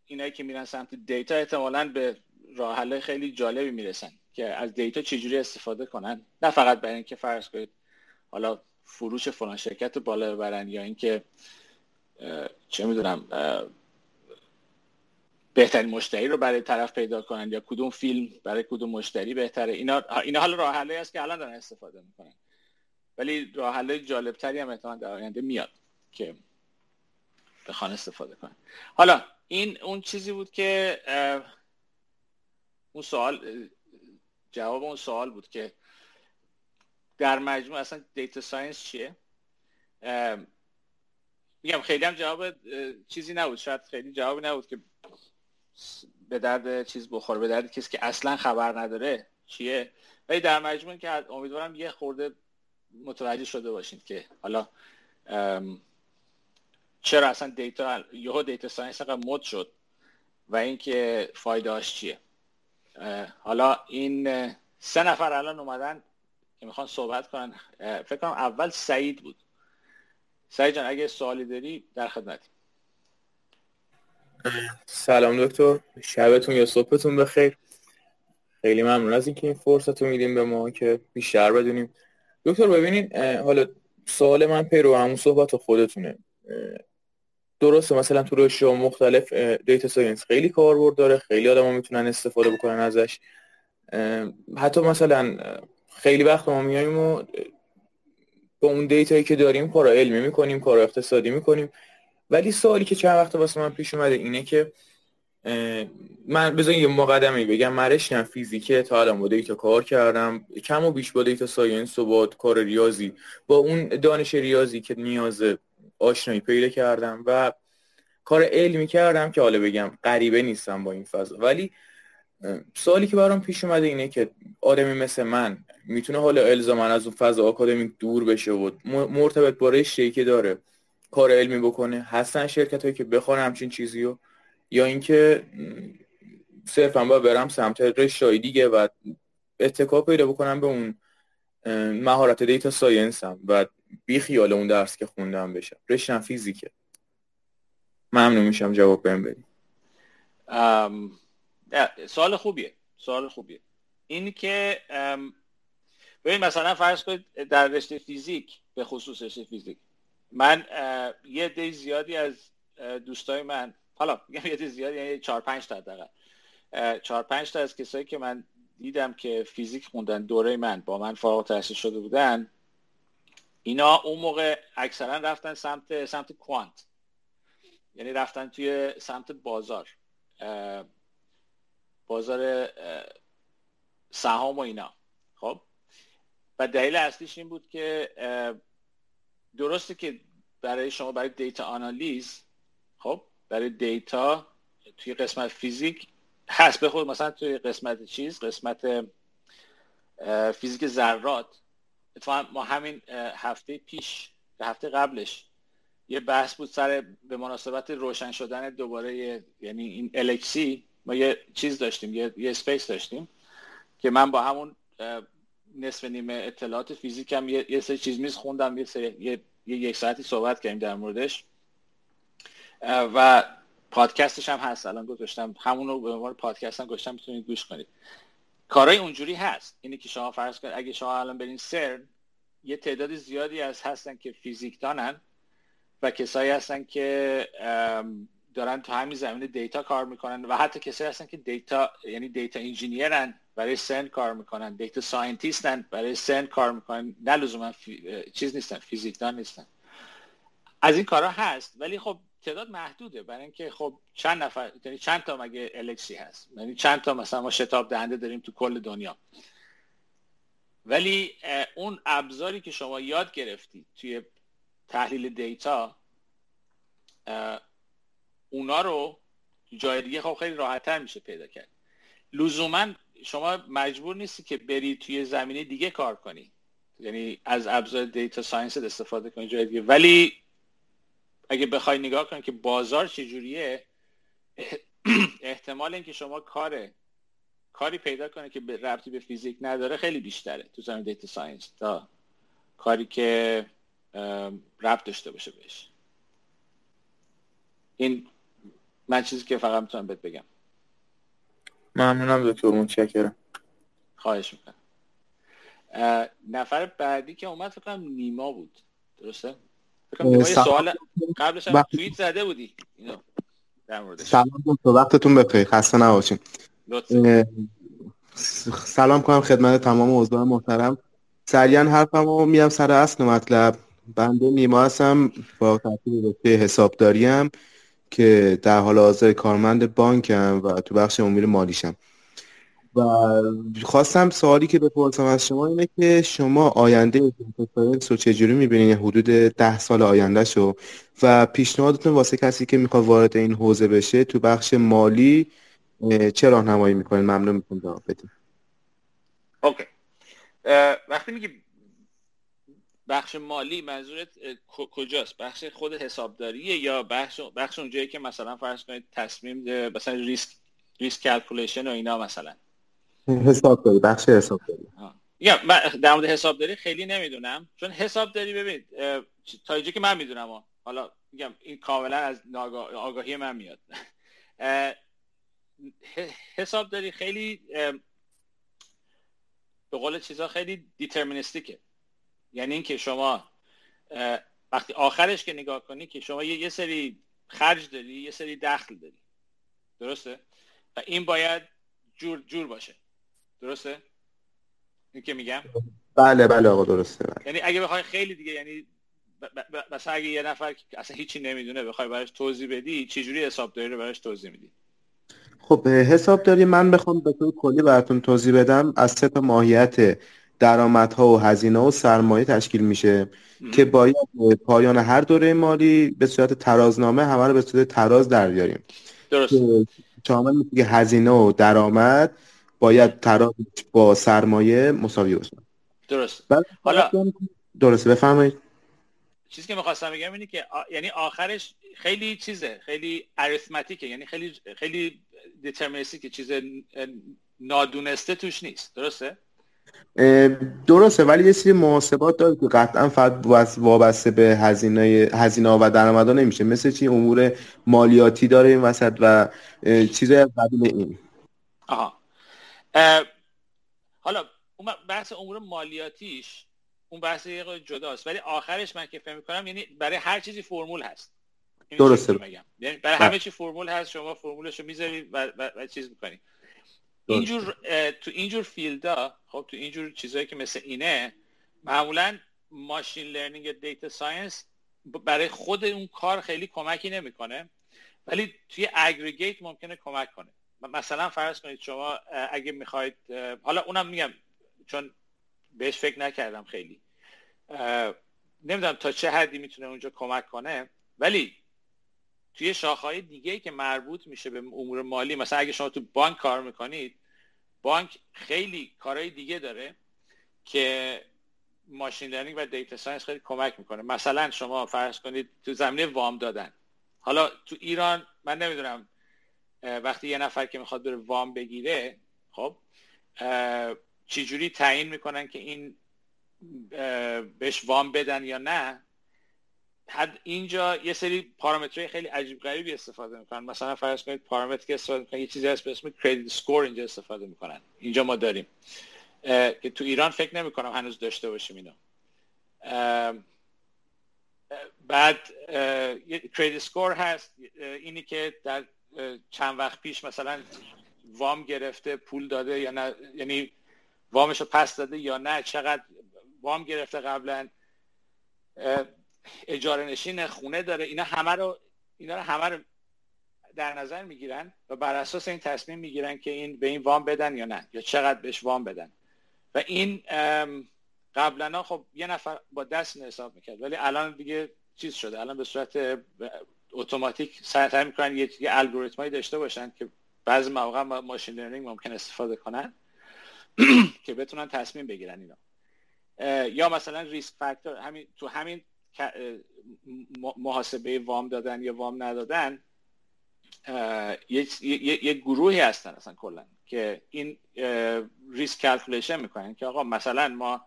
اینایی که میرن سمت دیتا احتمالا به راه خیلی جالبی می‌رسن که از دیتا چجوری استفاده کنن. نه فقط برای اینکه فرض کنید حالا فروش فلان شرکت بالا ببرن یا اینکه چه می‌دونم بهترین مشتری رو برای طرف پیدا کنن یا کدوم فیلم برای کدوم مشتری بهتره. اینا اینا حالا راه حلی است که الان دارن استفاده می‌کنن. ولی راه حل جالب تری هم احتمال در آینده میاد که بخوان استفاده کنن. حالا این اون چیزی بود که اون سوال جواب اون سوال بود که در مجموع اصلا data science چیه؟ میگم خیلی هم جواب چیزی نبود. شاید خیلی جوابی نبود که به درد چیز بخوره به درد کسی که اصلا خبر نداره چیه. ولی در مجموع که امیدوارم یه خورده متوجه شده باشید که حالا چرا اصلا data یهو data science انقدر مد شد و اینکه فایدهاش چیه. حالا این سه نفر الان اومدن که می‌خوان صحبت کنن. فکر کنم اول سعید بود. سعید جان اگه سوالی داری در خدمتی سلام دکتر. شبتون یا صبحتون بخیر. خیلی ممنون از اینکه این فرصت رو میدیم به ما که بیشتر بدونیم. دکتر ببینید حالا سوال من پیرو همون صحبت خودتونه. درسته مثلا تو رشته مختلف data science خیلی کاربرد داره خیلی آدم می‌تونن استفاده بکنن ازش. حتی مثلا خیلی وقت ما میایم و با اون data یی که داریم کار علمی می‌کنیم کار اقتصادی می‌کنیم. ولی سوالی که چند وقت واسه من پیش اومده اینه که من بذارین یه مقدمه بگم. من رشتم فیزیکه تا الان با data کار کردم. کم و بیش با data science و با کار ریاضی با اون دانش ریاضی که نیاز آشنایی پیدا کردم و کار علمی کردم که حالا بگم غریبه نیستم با این فضا. ولی سوالی که برام پیش اومده اینه که آدمی مثل من می‌تونه حالا الزاما از اون فضا آکادمیک دور بشه و مرتبط با رشته داره کار علمی بکنه؟ هستن شرکت هایی که بخوان همچین چیزی رو؟ یا اینکه صرفا با برم سمت رشته دیگه و اتکا پیدا بکنم به اون مهارت data science هم و بی خیال اون درس که خوندم بشم. رشتم فیزیکه. ممنون میشم جواب بهم سوال خوبیه سوال خوبیه. این که ببین مثلا فرض کنید در رشته فیزیک به خصوص رشته فیزیک من یه دی زیادی از دوستای من حالا میگم یه دی زیادی یعنی 4 5 تا دقیقا 4 5 تا از کسایی که من دیدم که فیزیک خوندن دوره من با من فارغ التحصیل شده بودن اینا اون موقع اکثرا رفتن سمت سمت کوانت یعنی رفتن توی سمت بازار. بازار سهام و اینا. خب؟ و دلیل اصلیش این بود که درسته که برای شما برای دیتا آنالیز خب؟ برای دیتا توی قسمت فیزیک هست. به خود مثلا توی قسمت چیز قسمت فیزیک ذرات اتفاقا ما همین هفته پیش هفته قبلش یه بحث بود سر به مناسبت روشن شدن دوباره یعنی این الکسی ما یه چیز داشتیم یه, یه اسپیس داشتیم که من با همون نصف نیمه اطلاعات فیزیکم یه, یه سری چیز میز خوندم یه, سری، یه،, یه یک ساعتی صحبت کردیم در موردش. و پادکستش هم هست الان گذاشتم. همون رو به عنوان پادکست هم گذاشتم می‌تونید گوش کنید. کارهای اونجوری هست. اینه که شما فرض کنید اگه شما الان برین سرن یه تعداد زیادی از هستن که فیزیکدانن و کسایی هستن که دارن تو همین زمین data کار می‌کنن و حتی کسایی هستن که data یعنی data engineer ن برای سرن کار می‌کنن data scientist ن برای سرن کار می‌کنن نه لزوما چیز نیستن فیزیکدان نیستن. از این کارا هست ولی خب تعداد محدوده برای اینکه خب چند نفر یعنی چند تا مگه الکسی هست؟ یعنی چند تا مثلا ما شتاب دهنده داریم تو کل دنیا. ولی اون ابزاری که شما یاد گرفتید توی تحلیل دیتا اونا رو جای دیگه خب خیلی راحتتر میشه پیدا کرد. لزوما شما مجبور نیستی که بری توی زمینه دیگه کار کنی. یعنی از ابزار data science استفاده کنی جای دیگه. ولی اگه بخوای نگاه کنی که بازار چجوریه احتمال اینکه شما کار کاری پیدا کنه که ربطی به فیزیک نداره خیلی بیشتره تو زمین data science تا کاری که ربط داشته باشه بهش. این من چیزی که فقط می‌تونم بهت بگم. ممنونم دکتر متشکرم. خواهش می‌کنم. نفر بعدی که اومد فکر کنم نیما بود. درسته؟ فکر سوال قبلش هم توییت زده بودی. اینو در موردش. سلام دکتر وقتتون بخیر. خسته نباشین. سلام کنم خدمت تمام عضوان محترم. سریعا حرفمو میام سر اصل مطلب. بنده نیما هستم با تحصیل رشته حسابداریم. که در حال حاضر کارمند بانکم و تو بخش امور مالیشم. و خواستم سوالی که بپرسم از شما اینه که شما آینده science رو چجوری می‌بینید حدود ده سال آینده شو و پیشنهادتون واسه کسی که می‌خواد وارد این حوزه بشه تو بخش مالی چه راهنمایی می‌کنید ممنون می‌کنم جواب بدید okay. وقتی میگی بخش مالی منظورت کجاست؟ بخش خود حسابداریه یا بخش بخش اونجایی که مثلا فرض کنید تصمیم مثلا ریسک risk calculation و اینا مثلا؟ حسابداری بخش حسابداری. یا در مورد حسابداری خیلی نمی‌دونم. چون حسابداری ببین تا اینجا که من می‌دونم حالا میگم این کاملا از آگاهی من میاد. حسابداری خیلی به قول چیزا خیلی deterministic ه یعنی اینکه شما وقتی آخرش که نگاه کنی که شما یه سری خرج داری یه سری دخل داری. درسته؟ و این باید جور جور باشه. درسته؟ این که میگم؟ بله بله آقا درسته بله. یعنی اگه بخوای خیلی دیگه یعنی مثلا اگه یه نفر که اصلا هیچی نمی‌دونه بخوای براش توضیح بدی چجوری حسابداری رو براش توضیح میدی؟ خب حسابداری من بخوام به طور کلی براتون توضیح بدم. از سه تا ماهیت درآمدها و هزینه و سرمایه تشکیل میشه که باید پایان هر دوره مالی به صورت ترازنامه همه رو به صورت تراز در بیاریم درست شامل میشه که هزینه و درآمد باید تراز با سرمایه مساوی باشه. درست. حالا درسته بفرمایید. چیزی که می‌خواستم بگم اینه که یعنی آخرش خیلی چیزه خیلی اریثمتیکه یعنی خیلی خیلی که چیز نادونسته توش نیست. درسته؟ درسته ولی یه سری محاسبات داره که قطعا فقط وابسته به هزینه هزینه و درآمدها نمیشه. مثل چی؟ امور مالیاتی داره این وسط و چیزای قبیل این. آها. حالا اون بحث امور مالیاتیش اون بحث یه جداست. ولی آخرش من که فهم کنم یعنی برای هر چیزی فرمول هست. درسته. یعنی برای همه چی فرمول هست شما فرمولش رو می‌ذاری و, و, و چیز می‌کنی اینجور تو اینجور field ا خب تو اینجور چیزهایی که مثل اینه معمولا machine learning یا data science برای خود اون کار خیلی کمکی نمی‌کنه ولی توی aggregate ممکنه کمک کنه. مثلا فرض کنید شما اگه می‌خواید حالا اونم میگم چون بهش فکر نکردم خیلی. نمی‌دونم تا چه حدی می‌تونه اونجا کمک کنه ولی توی شاخهای دیگه که مربوط میشه به امور مالی مثلا اگه شما تو بانک کار می‌کنید بانک خیلی کارهای دیگه داره که machine learning و data science خیلی کمک می‌کنه. مثلا شما فرض کنید تو زمینه وام دادن. حالا تو ایران من نمی‌دونم وقتی یه نفر که می‌خواد بره وام بگیره خب چجوری تعیین می‌کنن که این بهش وام بدن یا نه؟ حد اینجا یه سری پارامترهای خیلی عجیب غریبی استفاده می‌کنن. مثلا فرض کنید پارامتر که استفاده می‌کنن یه چیزی هست به اسم کردیت سکور اینجا استفاده می‌کنن. اینجا ما داریم. که تو ایران فکر نمی کنم هنوز داشته باشیم اینو. بعد یه کردیت سکور هست. اینی که در چند وقت پیش مثلا وام گرفته پول داده یا نه یعنی وامش رو پس داده یا نه چقدر وام گرفته قبلا. اجاره نشین خونه داره اینا همه رو اینا رو همه رو در نظر می‌گیرن و بر اساس این تصمیم می‌گیرن که این به این وام بدن یا نه یا چقدر بهش وام بدن. و این قبلا خب یه نفر با دست حساب می‌کرد ولی الان دیگه چیز شده. الان به صورت اتوماتیک سعی می‌کنن یه, الگوریتمایی داشته باشن که بعضی مواقع machine learning ممکن استفاده کنن که بتونن تصمیم بگیرن اینا. یا مثلا risk factor همین تو همین محاسبه وام دادن یا وام ندادن یه, گروهی هستن اصلا کلا که این risk calculation می‌کنن که آقا مثلا ما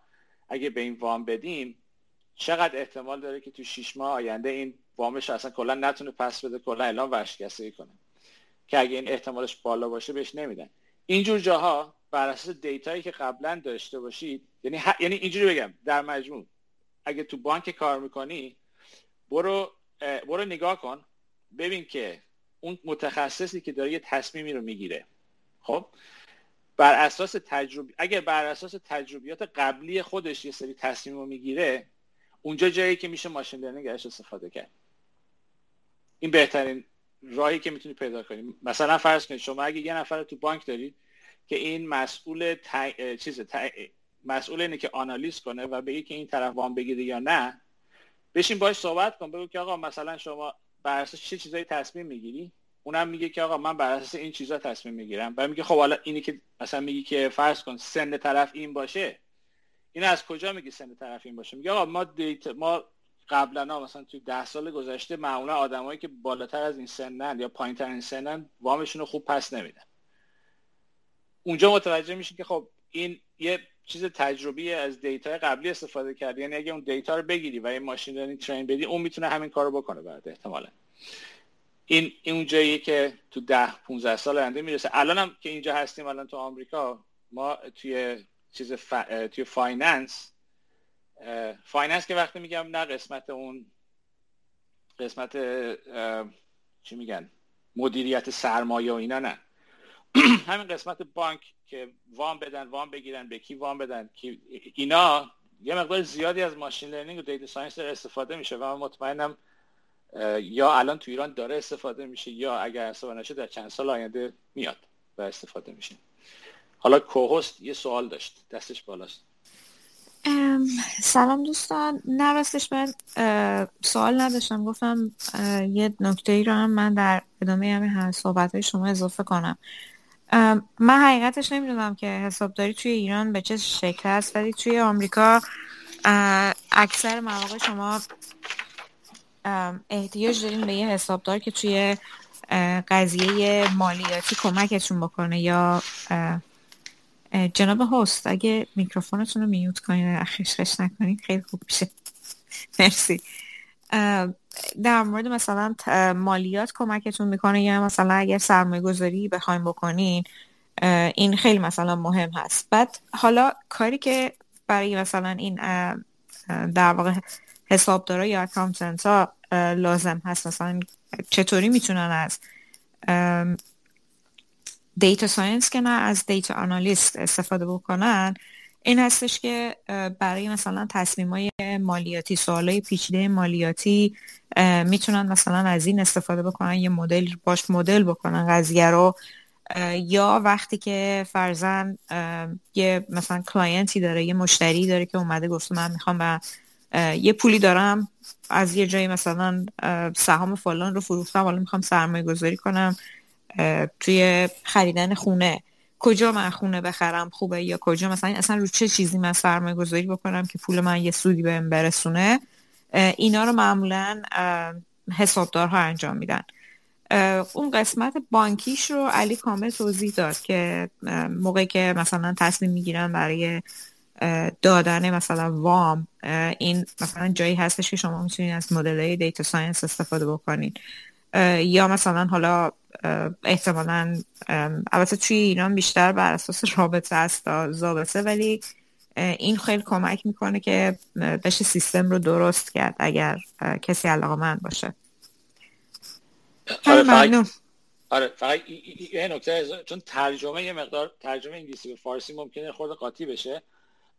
اگه به این وام بدیم چقدر احتمال داره که تو شیش ماه آینده این وامش اصلا کلا نتونه پس بده کلا اعلام ورشکستگی کنه. که اگه این احتمالش بالا باشه بهش نمیدن. اینجور جاها بر اساس دیتایی که قبلا داشته باشید یعنی ه... یعنی اینجوری بگم در مجموع اگه تو بانک کار می‌کنی برو برو نگاه کن ببین که اون متخصصی که داره یه تصمیمی رو می‌گیره. خب؟ بر اساس تجربی اگر بر اساس تجربیات قبلی خودش یه سری تصمیم رو می‌گیره اونجا جایی که میشه ماشین لرنینگ ازش استفاده کرد. این بهترین راهی که می‌تونی پیدا کنی. مثلا فرض کنید شما اگه یه نفر تو بانک دارید که این مسئول ت... چیز مسئول اینه که آنالیز کنه و بگی که این طرف وام بگیره یا نه. بشین باش صحبت کن بگو که آقا مثلا شما بر اساس چه چیزایی تصمیم می‌گیری؟ اونم میگه که آقا من بر اساس این چیزا تصمیم می‌گیرم. و میگه خب حالا اینی که مثلا میگی که فرض کن سن طرف این باشه این از کجا میگی سن طرف این باشه؟ میگه آقا ما دیت ما قبلا مثلا توی ده سال گذشته معمولا آدمایی که بالاتر از این سنن یا پایینتر این سنن وامشون رو خوب پس نمیدن. اونجا متوجه میشین که خب این یه چیز تجربی از data قبلی استفاده کردی یعنی اگه اون data رو بگیری و یه machine learning train بدی اون می‌تونه همین کارو بکنه بعد احتمالا. این اون جاییه که تو ده 15 سال آینده می‌رسه. الانم که اینجا هستیم الان تو آمریکا ما توی چیز ف... توی finance finance که وقتی میگم نه قسمت اون قسمت چی میگن؟ مدیریت سرمایه و اینا نه. همین قسمت بانک که وام بدن وام بگیرن به کی وام بدن که اینا یه مقدار زیادی از machine learning و data science داره استفاده میشه و من مطمئنم یا الان تو ایران داره استفاده میشه یا اگر استفاده نشه در چند سال آینده میاد و استفاده میشه. حالا کوهست یه سوال داشت دستش بالاست. سلام دوستان. نه راستش من سوال نداشتم. گفتم یه نکته ای رو هم من در ادامه همین صحبت های شما اضافه کنم. من حقیقتش نمی‌دونم که حسابداری توی ایران به چه شکل است ولی توی آمریکا اکثر مواقع شما احتیاج دارین به یه حسابدار که توی قضیه مالیاتی کمکتون بکنه یا جناب هست اگه میکروفونتون رو میوت کنید خشخش نکنید خیلی خوب میشه. مرسی. در مورد مثلا مالیات کمکتون می‌کنه یا مثلا اگر سرمایه گذاری بخوایم بکنین این خیلی مثلا مهم هست. بعد حالا کاری که برای مثلا این در واقع حسابدارا یا اکانتنت ها لازم هست مثلا چطوری می‌تونن از data science که نه از data analyst استفاده بکنن این هستش که برای مثلا تصمیم های مالیاتی سوال های پیچیده مالیاتی می‌تونن مثلا از این استفاده بکنن یه مدل باش مدل بکنن قضیه رو. یا وقتی که فرضا یه مثلا client ی داره یه مشتری داره که اومده گفته من می‌خوام به یه پولی دارم از یه جایی مثلا سهام فلان رو فروختم حالا می‌خوام سرمایه گذاری کنم توی خریدن خونه. کجا من خونه بخرم خوبه یا کجا؟ مثلا اصلا رو چه چیزی من سرمایه گذاری بکنم که پول من یه سودی بهم برسونه؟ اینا رو معمولا حسابدارها انجام میدن. اون قسمت بانکیش رو علی کامل توضیح داد که موقعی که مثلا تصمیم می‌گیرن برای دادن مثلا وام این مثلا جایی هستش که شما می‌تونید از مدل های data science استفاده بکنید یا مثلا حالا احتمالا البته توی ایران بیشتر بر اساس رابطه است تا ضابطه ولی این خیلی کمک می‌کنه که بشه سیستم رو درست کرد اگر کسی علاقه‌مند باشه. آره فقط آره فقط یه نکته چون ترجمه یه مقدار ترجمه انگلیسی به فارسی ممکنه خرده قاطی بشه.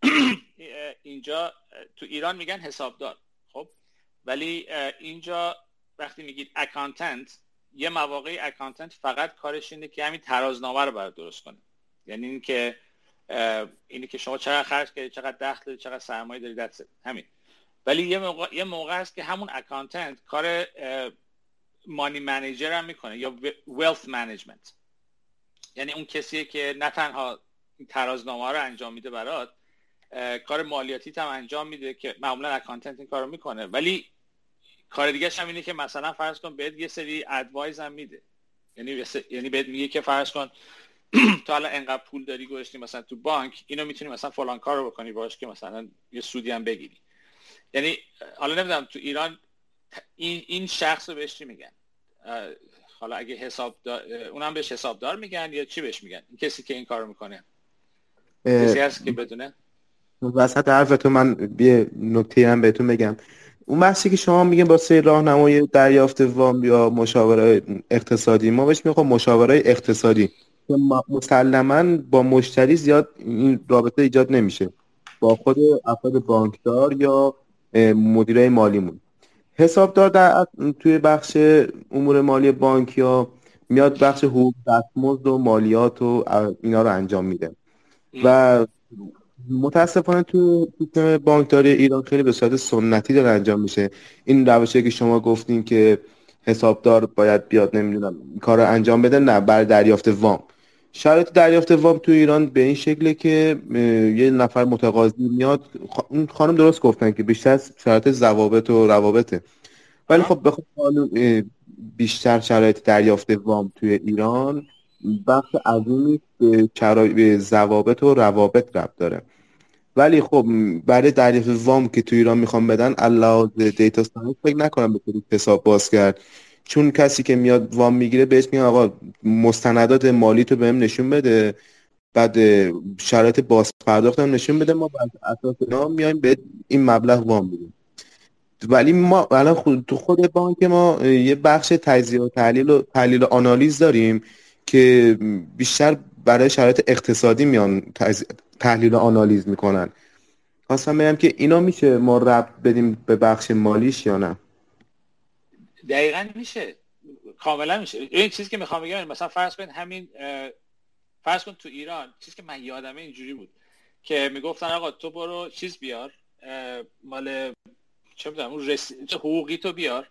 اینجا تو ایران میگن حسابدار خب؟ ولی اینجا وقتی میگید accountant یه مواقعی accountant فقط کارش اینه که همین ترازنامه رو برای درست کنه. یعنی اینکه اینی که شما چقدر خرج کردید چقدر دخل دارید چقدر سرمایه دارید همین. ولی یه موقع, یه موقع هست که همون accountant کار money manager هم می‌کنه یا wealth management یعنی اون کسیه که نه تنها ترازنامه رو انجام میده برات کار مالیاتی هم انجام میده که معمولا اکانتنت این کارو می‌کنه. ولی کار دیگه هم اینه که مثلا فرض کن بهت یه سری ادوایز هم میده. یعنی یعنی بهت میگه که فرض کن تو الان انقدر پول داری گذاشتی مثلا تو بانک اینو می‌تونی مثلا فلان کار رو بکنی باش که مثلا یه سودی هم بگیری. یعنی حالا نمی‌دونم تو ایران این, این شخص رو بهش چی میگن؟ حالا اگه حساب اونم بهش حسابدار میگن یا چی بهش میگن؟ این کسی که این کارو می‌کنه. کسی هست که بدونه؟ وسط حرفتو من یه نکته هم بهتون بگم. اون بحثی که شما میگین با سه راهنمای دریافت وام یا مشاوره اقتصادی ما بهش میگیم مشاوره اقتصادی. مسلما با مشتری زیاد این رابطه ایجاد نمیشه. با خود افراد بانکدار یا مدیرای مالیمون. حسابدار در توی بخش امور مالی بانک یا میاد بخش حقوق دستمزد و مالیات و اینا رو انجام میده. و متاسفانه تو سیستم بانکداری ایران خیلی به صورت سنتی داره انجام میشه. این روشی که شما گفتین که حسابدار باید بیاد نمی‌دونم کار رو انجام بده نه بر دریافت وام. شرایط دریافت وام تو ایران به این شکله که یه نفر متقاضی میاد. خانم درست گفتن که بیشتر شرایط ضوابط و روابطه. ولی خب بخواد بیشتر شرایط دریافت وام توی ایران بخش عظیمی به ضوابط و روابط ربط داره. ولی خب برای دریافت وام که تو ایران می‌خوام بدن الله data science فکر نکنم بتونید حساب باز کرد. چون کسی که میاد وام می‌گیره بهش میگن آقا مستندات مالی تو بهم نشون بده. بعد شرایط باز پرداخت هم نشون بده. ما بعد اساس اینا میایم به این مبلغ وام میدیم. ولی ما الان خود تو خود بانک ما یه بخش تجزیه و تحلیل و تحلیل و آنالیز داریم. که بیشتر برای شرایط اقتصادی میان تحلیل و آنالیز می‌کنن. خواستم بگم که اینا میشه ما ربط بدیم به بخش مالیش یا نه؟ دقیقا میشه. کاملا میشه. این چیزی که می‌خوام بگم مثلا فرض کن همین فرض کن تو ایران چیزی که من یادمه اینجوری بود که می‌گفتن آقا تو برو چیز بیار مال چه می‌دونم اون حقوقی تو بیار.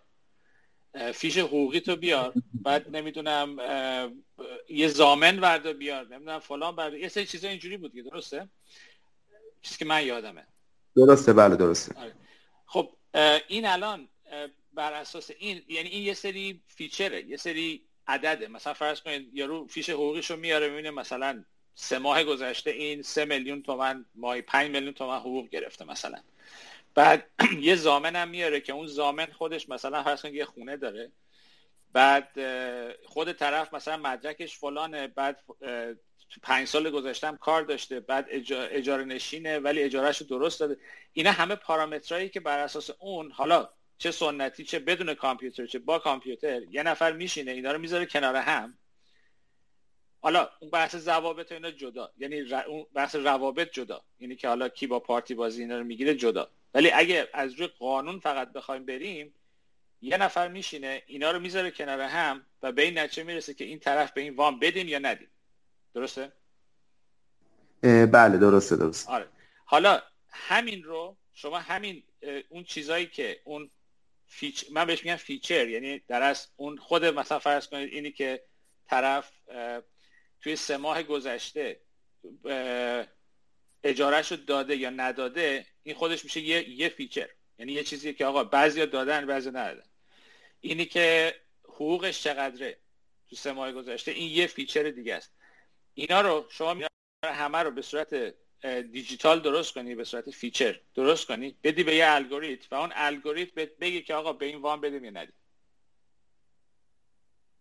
فیش حقوقی تو بیار. بعد نمی‌دونم یه زامن وردا بیار. نمی‌دونم فلان بردا یه سری چیزا اینجوری بود که درسته؟ چیزی که من یادمه. درسته بله درسته. آره. خب این الان بر اساس این یعنی این یه سری فیچره یه سری عدده. مثلا فرض کنید یارو فیش حقوقیشو میاره می‌بینه مثلا سه ماه گذشته این سه میلیون تومن ماهی پنج میلیون تومن حقوق گرفته مثلا. بعد یه زامن هم میاره که اون زامن خودش مثلا فرض یه خونه داره. بعد خود طرف مثلا مدرکش فلانه بعد پنج سال گذشتم کار داشته بعد اجاره نشینه ولی اجارهش درست داده. اینا همه پارامترهایی که بر اساس اون حالا چه سنتی چه بدون کامپیوتر چه با کامپیوتر یه نفر میشینه اینا رو می‌ذاره کنار هم. حالا اون بحث ضوابط اینا جدا. یعنی اون بحث روابط جدا. یعنی که حالا کی با پارتی بازی اینا رو می‌گیره جدا. ولی اگه از روی قانون فقط بخوایم بریم یه نفر میشینه اینا رو می‌ذاره کنار هم و به این نتیجه می‌رسه که این طرف به این وام بدیم یا ندیم. درسته؟ بله درسته درسته. آره. حالا همین رو شما همین اون چیزایی که اون feat... من بهش میگم feature یعنی در از اون خود مثلا فرض کنید اینی که طرف توی سه ماه گذشته اجارهش رو داده یا نداده این خودش میشه یه, یه feature. یعنی یه چیزی که آقا بعضی دادن بعضی ندادن. اینی که حقوقش چقدره تو سه ماه گذشته این یه feature دیگه است. اینا رو شما همه رو به صورت دیجیتال درست کنی به صورت feature درست کنی بدی به یه الگوریتم و اون الگوریتم بگی که آقا به این وام بدیم یا ندیم.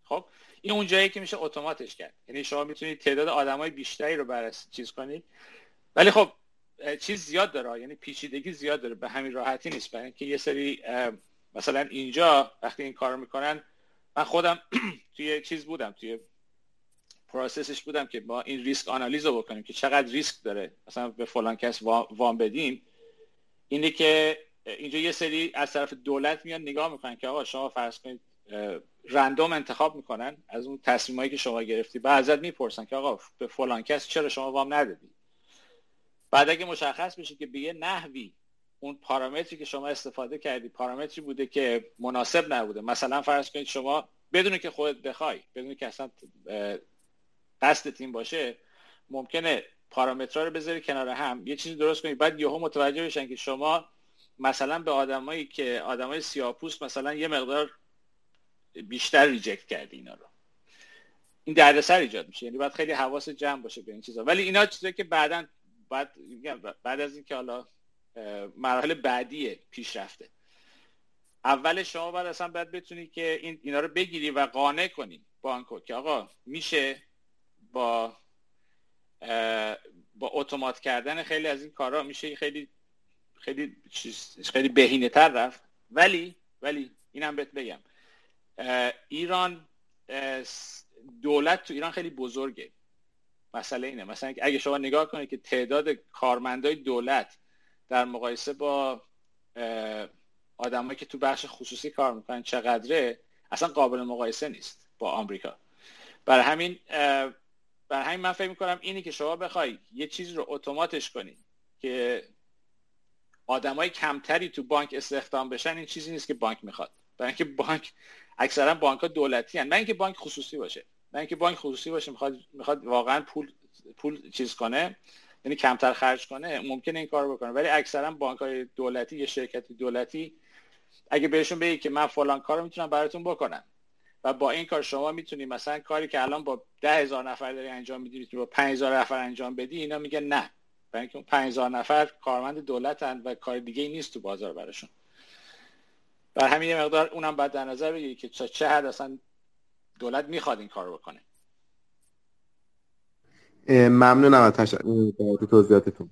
خب؟ این اون جایی که میشه automate ش کرد. یعنی شما می‌تونید تعداد آدمای بیشتری رو بررسی چیز کنید ولی خب چیز زیاد داره یعنی پیچیدگی زیاد داره به همین راحتی نیست. برای اینکه یه سری مثلا اینجا وقتی این کارو می‌کنن من خودم توی چیز بودم توی process ش بودم که با این ریسک آنالیز رو بکنیم که چقدر ریسک داره. مثلا به فلان کس وام بدیم. اینه که اینجا یه سری از طرف دولت میان نگاه می‌کنن که آقا شما فرض کنید random انتخاب می‌کنن. از اون تصمیمایی که شما گرفتی بعد ازت می‌پرسن که آقا به فلان کس چرا شما وام ندادی؟ بعد اگه مشخص بشه که به یه نحوی اون پارامتری که شما استفاده کردی پارامتری بوده که مناسب نبوده. مثلا فرض کنید شما بدون که خودت بخوای بدون که اصلا قصد تیم باشه ممکنه پارامترها رو بذاری کنار هم. یه چیزی درست کنید بعد یهو متوجه بشن که شما مثلا به آدمایی که آدمای سیاپوست مثلا یه مقدار بیشتر ریجکت کردی اینا رو. این دردسر ایجاد میشه. یعنی باید خیلی حواس جمع باشه به این چیزا. ولی اینا چیزایی که بعدا بعد بعد از اینکه حالا مراحل بعدی پیشرفته. اول شما باید اصلا باید بتونی که این اینا رو بگیری و قانع کنی بانکو که آقا میشه با با اتومات کردن خیلی از این کارا میشه خیلی خیلی خیلی بهینه تر رفت. ولی ولی اینم بهت بگم ایران دولت تو ایران خیلی بزرگه. مسئله اینه. مثلا اگه شما نگاه کنید که تعداد کارمندای دولت در مقایسه با آدمایی که تو بخش خصوصی کار می‌کنن چقدره اصلا قابل مقایسه نیست با آمریکا. برای همین برای همین من فکر می‌کنم اینی که شما بخوای یه چیز رو اتوماتش کنی که آدمای کمتری تو بانک استخدام بشن این چیزی نیست که بانک می‌خواد. برای اینکه بانک اکثرا بانک ها دولتی هن. نه اینکه بانک خصوصی باشه. نه اینکه بانک خصوصی باشه می‌خواد می‌خواد واقعا پول پول چیز کنه یعنی کمتر خرج کنه ممکنه این کار بکنه. ولی اکثرا بانک های دولتی یا شرکت دولتی اگه بهشون بگی که من فلان کارو می‌تونم براتون بکنم و با این کار شما می‌تونی مثلا کاری که الان با ده هزار نفر داری انجام میدی با پنج هزار نفر انجام بدی اینا میگن نه. برای اینکه اون پنج هزار نفر کارمند دولتن و کار دیگه ای نیست تو بازار براشون. بر همین مقدار اونم باید در نظر بگیری که چه حد اصلا دولت می‌خواد این کار بکنه. ممنونم از توضیحاتتون.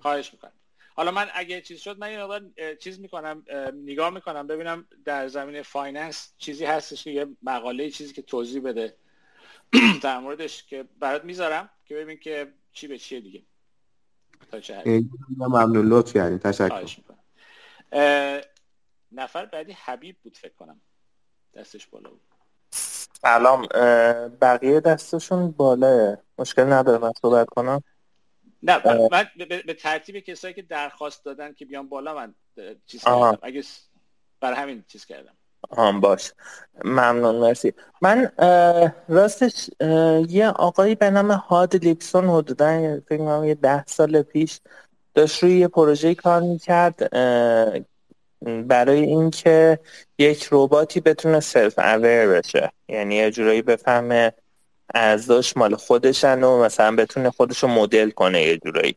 خواهش می‌کنم. حالا من اگه چیز شد من یه چیز می‌کنم نگاه می‌کنم ببینم در زمین فایننس چیزی هستش که یه مقاله چیزی که توضیح بده. در موردش که برات می‌ذارم که ببین که چی به چیه دیگه. تا چه ممنون. لطف کردین. تشکر. نفر بعدی حبیب بود فکر کنم. دستش بالا بود. سلام بقیه دستشون بالاه مشکل نداره من صحبت کنم؟ نه من به ترتیب کسایی که درخواست دادن که بیان بالا من چیز کردم. اگه بر همین چیز کردم. آم باش ممنون مرسی. من راستش یه آقایی به نام هاد لیپسون حدودا فکر کنم یه ده سال پیش داشت روی یه پروژه کار می‌کرد برای اینکه یک رباتی بتونه سلف اویر بشه. یعنی یه جورایی بفهمه ارزش مال خودشن و مثلا بتونه خودش رو مدل کنه یه جورایی.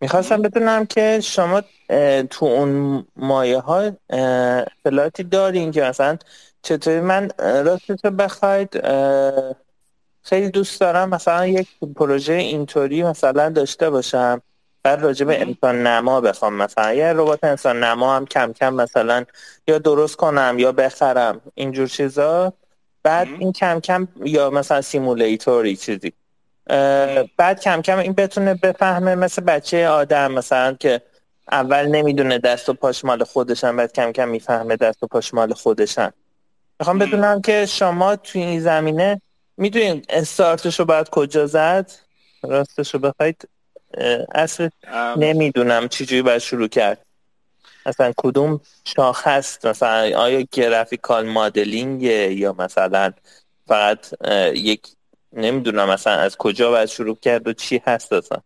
می‌خواستم بدونم که شما تو اون مایه ها اطلاعاتی دارین که مثلا چطوری؟ من راستش بخواید خیلی دوست دارم مثلا یک پروژه اینطوری مثلا داشته باشم. بعد راجع به انسان نما بخوام مثلا. یه ربات انسان نما هم کم کم مثلا یا درست کنم یا بخرم اینجور چیزا. بعد این کم کم یا مثلا سیمولیتوری چیزی. بعد کم کم این بتونه بفهمه مثل بچه آدم مثلا که اول نمی‌دونه دست و پاش مال خودشن بعد کم کم می‌فهمه دست و پاش مال خودشن. می‌خوام بدونم که شما توی این زمینه می‌دونین استارتش رو باید کجا زد؟ راستش رو بخواید اصل نمی‌دونم چجوری باید شروع کرد. مثلا کدوم شاخ هست مثلا آیا گرافیکال مدلینگ یا مثلا فقط یک نمی‌دونم مثلا از کجا باید شروع کرد و چی هست اصلا؟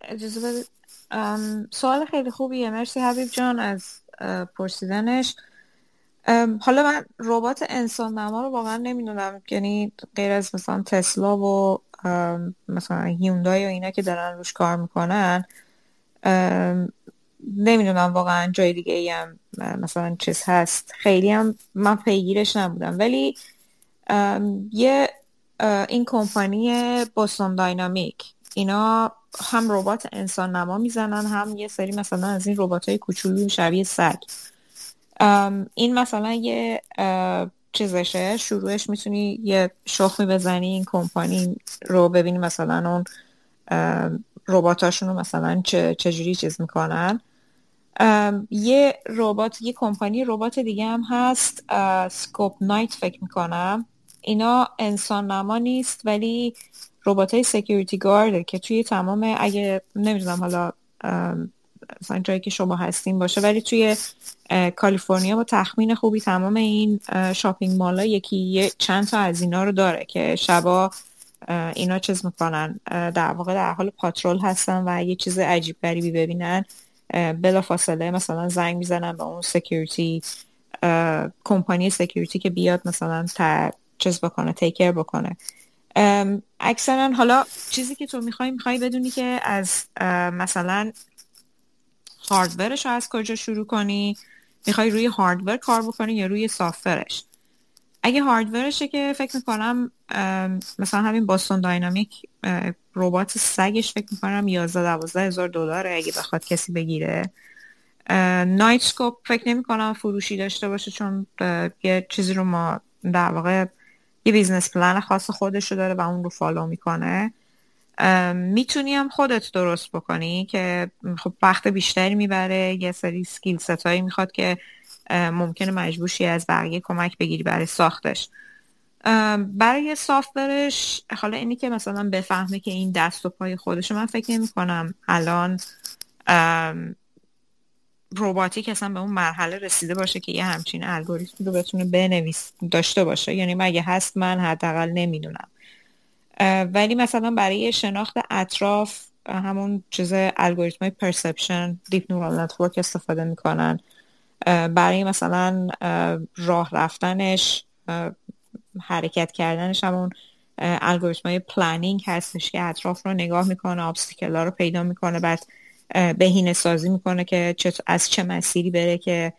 اجازه سوال خیلی خوبیه. مرسی حبیب جان از پرسیدنش. حالا من ربات انسان نما رو واقعا نمی‌دونم. یعنی غیر از مثلا تسلا و مثلا هیوندای و اینا که دارن روش کار می‌کنن نمی‌دونم واقعا جای دیگه ای هم مثلا چیز هست. خیلی هم من پیگیرش نبودم. ولی یه این کمپانی بوستون داینامیک اینا هم ربات انسان نما می‌زنن هم یه سری مثلا از این ربات های کوچولو شبیه سگ. این مثلا یه چیزشه شروعش می‌تونی یه سرچی بزنی این کمپانی رو ببینی مثلا اون رباتاشون رو مثلا چه چجوری چیز می‌کنن. یه ربات یه کمپانی ربات دیگه هم هست Scope Knight فکر می‌کنم. اینا انسان نما نیست ولی ربات های security guard ه که توی تمام اگه نمی‌دونم حالا مثلا جایی که شما هستیم باشه. ولی توی کالیفرنیا با تخمین خوبی تمام این shopping mall ا یکی چند تا از اینا رو داره که شبا اینا چیز می‌کنن. در واقع در حال patrol هستن و یه چیز عجیب غریبی ببینن. بلافاصله مثلا زنگ می‌زنن به اون security کمپانی security که بیاد مثلا تا چیز بکنه take care بکنه. اکثرا حالا چیزی که تو می‌خوای می‌خوای بدونی که از مثلا هاردورش رو از کجا شروع کنی؟ می‌خوای روی هاردور کار بکنی یا روی سافتورش اگه هاردورشه که فکر می‌کنم مثلا همین باستون داینامیک ربات سگش فکر می‌کنم 11 12 هزار دلاره اگه بخواد کسی بگیره. نایت سکوپ فکر نمی کنم فروشی داشته باشه چون یه چیزی رو ما در واقع یه business plan خاص خودش رو داره و اون رو follow می‌کنه. می‌تونی هم خودت درست بکنی که خب وقت بیشتری می‌بره یه سری skill set هایی می‌خواد که ممکنه مجبور شی از بقیه کمک بگیری برای ساختش. برای software ش حالا اینی که مثلا بفهمه که این دست و پای خودش من فکر نمی کنم الان روباتیک اصلا به اون مرحله رسیده باشه که یه همچین الگوریتم رو بتونه بنویس داشته باشه. یعنی مگه هست؟ من حداقل نمی‌دونم. ولی مثلا برای شناخت اطراف همون چیز الگوریتم های perception deep neural network استفاده می‌کنن. برای مثلا راه رفتنش حرکت کردنش همون الگوریتم های planning هستش که اطراف رو نگاه می‌کنه obstacle ها رو پیدا می‌کنه بعد بهینه سازی می‌کنه که از چه مسیری بره که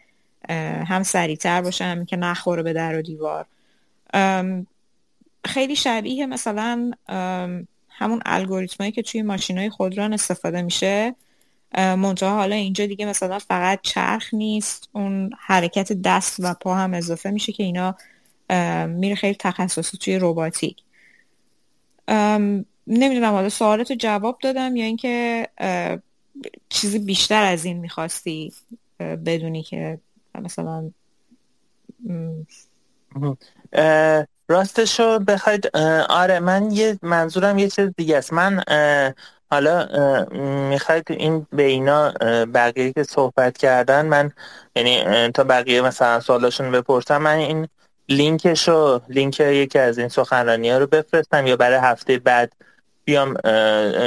هم سریعتر باشه همین که نخوره به در و دیوار. خیلی شبیه مثلا همون الگوریتمایی که توی ماشین های خودران استفاده میشه. منتها حالا اینجا دیگه مثلا فقط چرخ نیست اون حرکت دست و پا هم اضافه میشه که اینا میره خیلی تخصصی توی روباتیک نمی‌دونم حالا سوالت رو جواب دادم یا اینکه چیزی بیشتر از این می‌خواستی بدونی که مثلا راستشو بخواید آره من یه منظورم یه چیز دیگه است. من حالا می‌خواید این به اینا بقیه که صحبت کردن من یعنی تا بقیه مثلا سوالاشون بپرسم من این لینکشو لینک یکی از این سخنرانی ها رو بفرستم یا برای هفته بعد بیام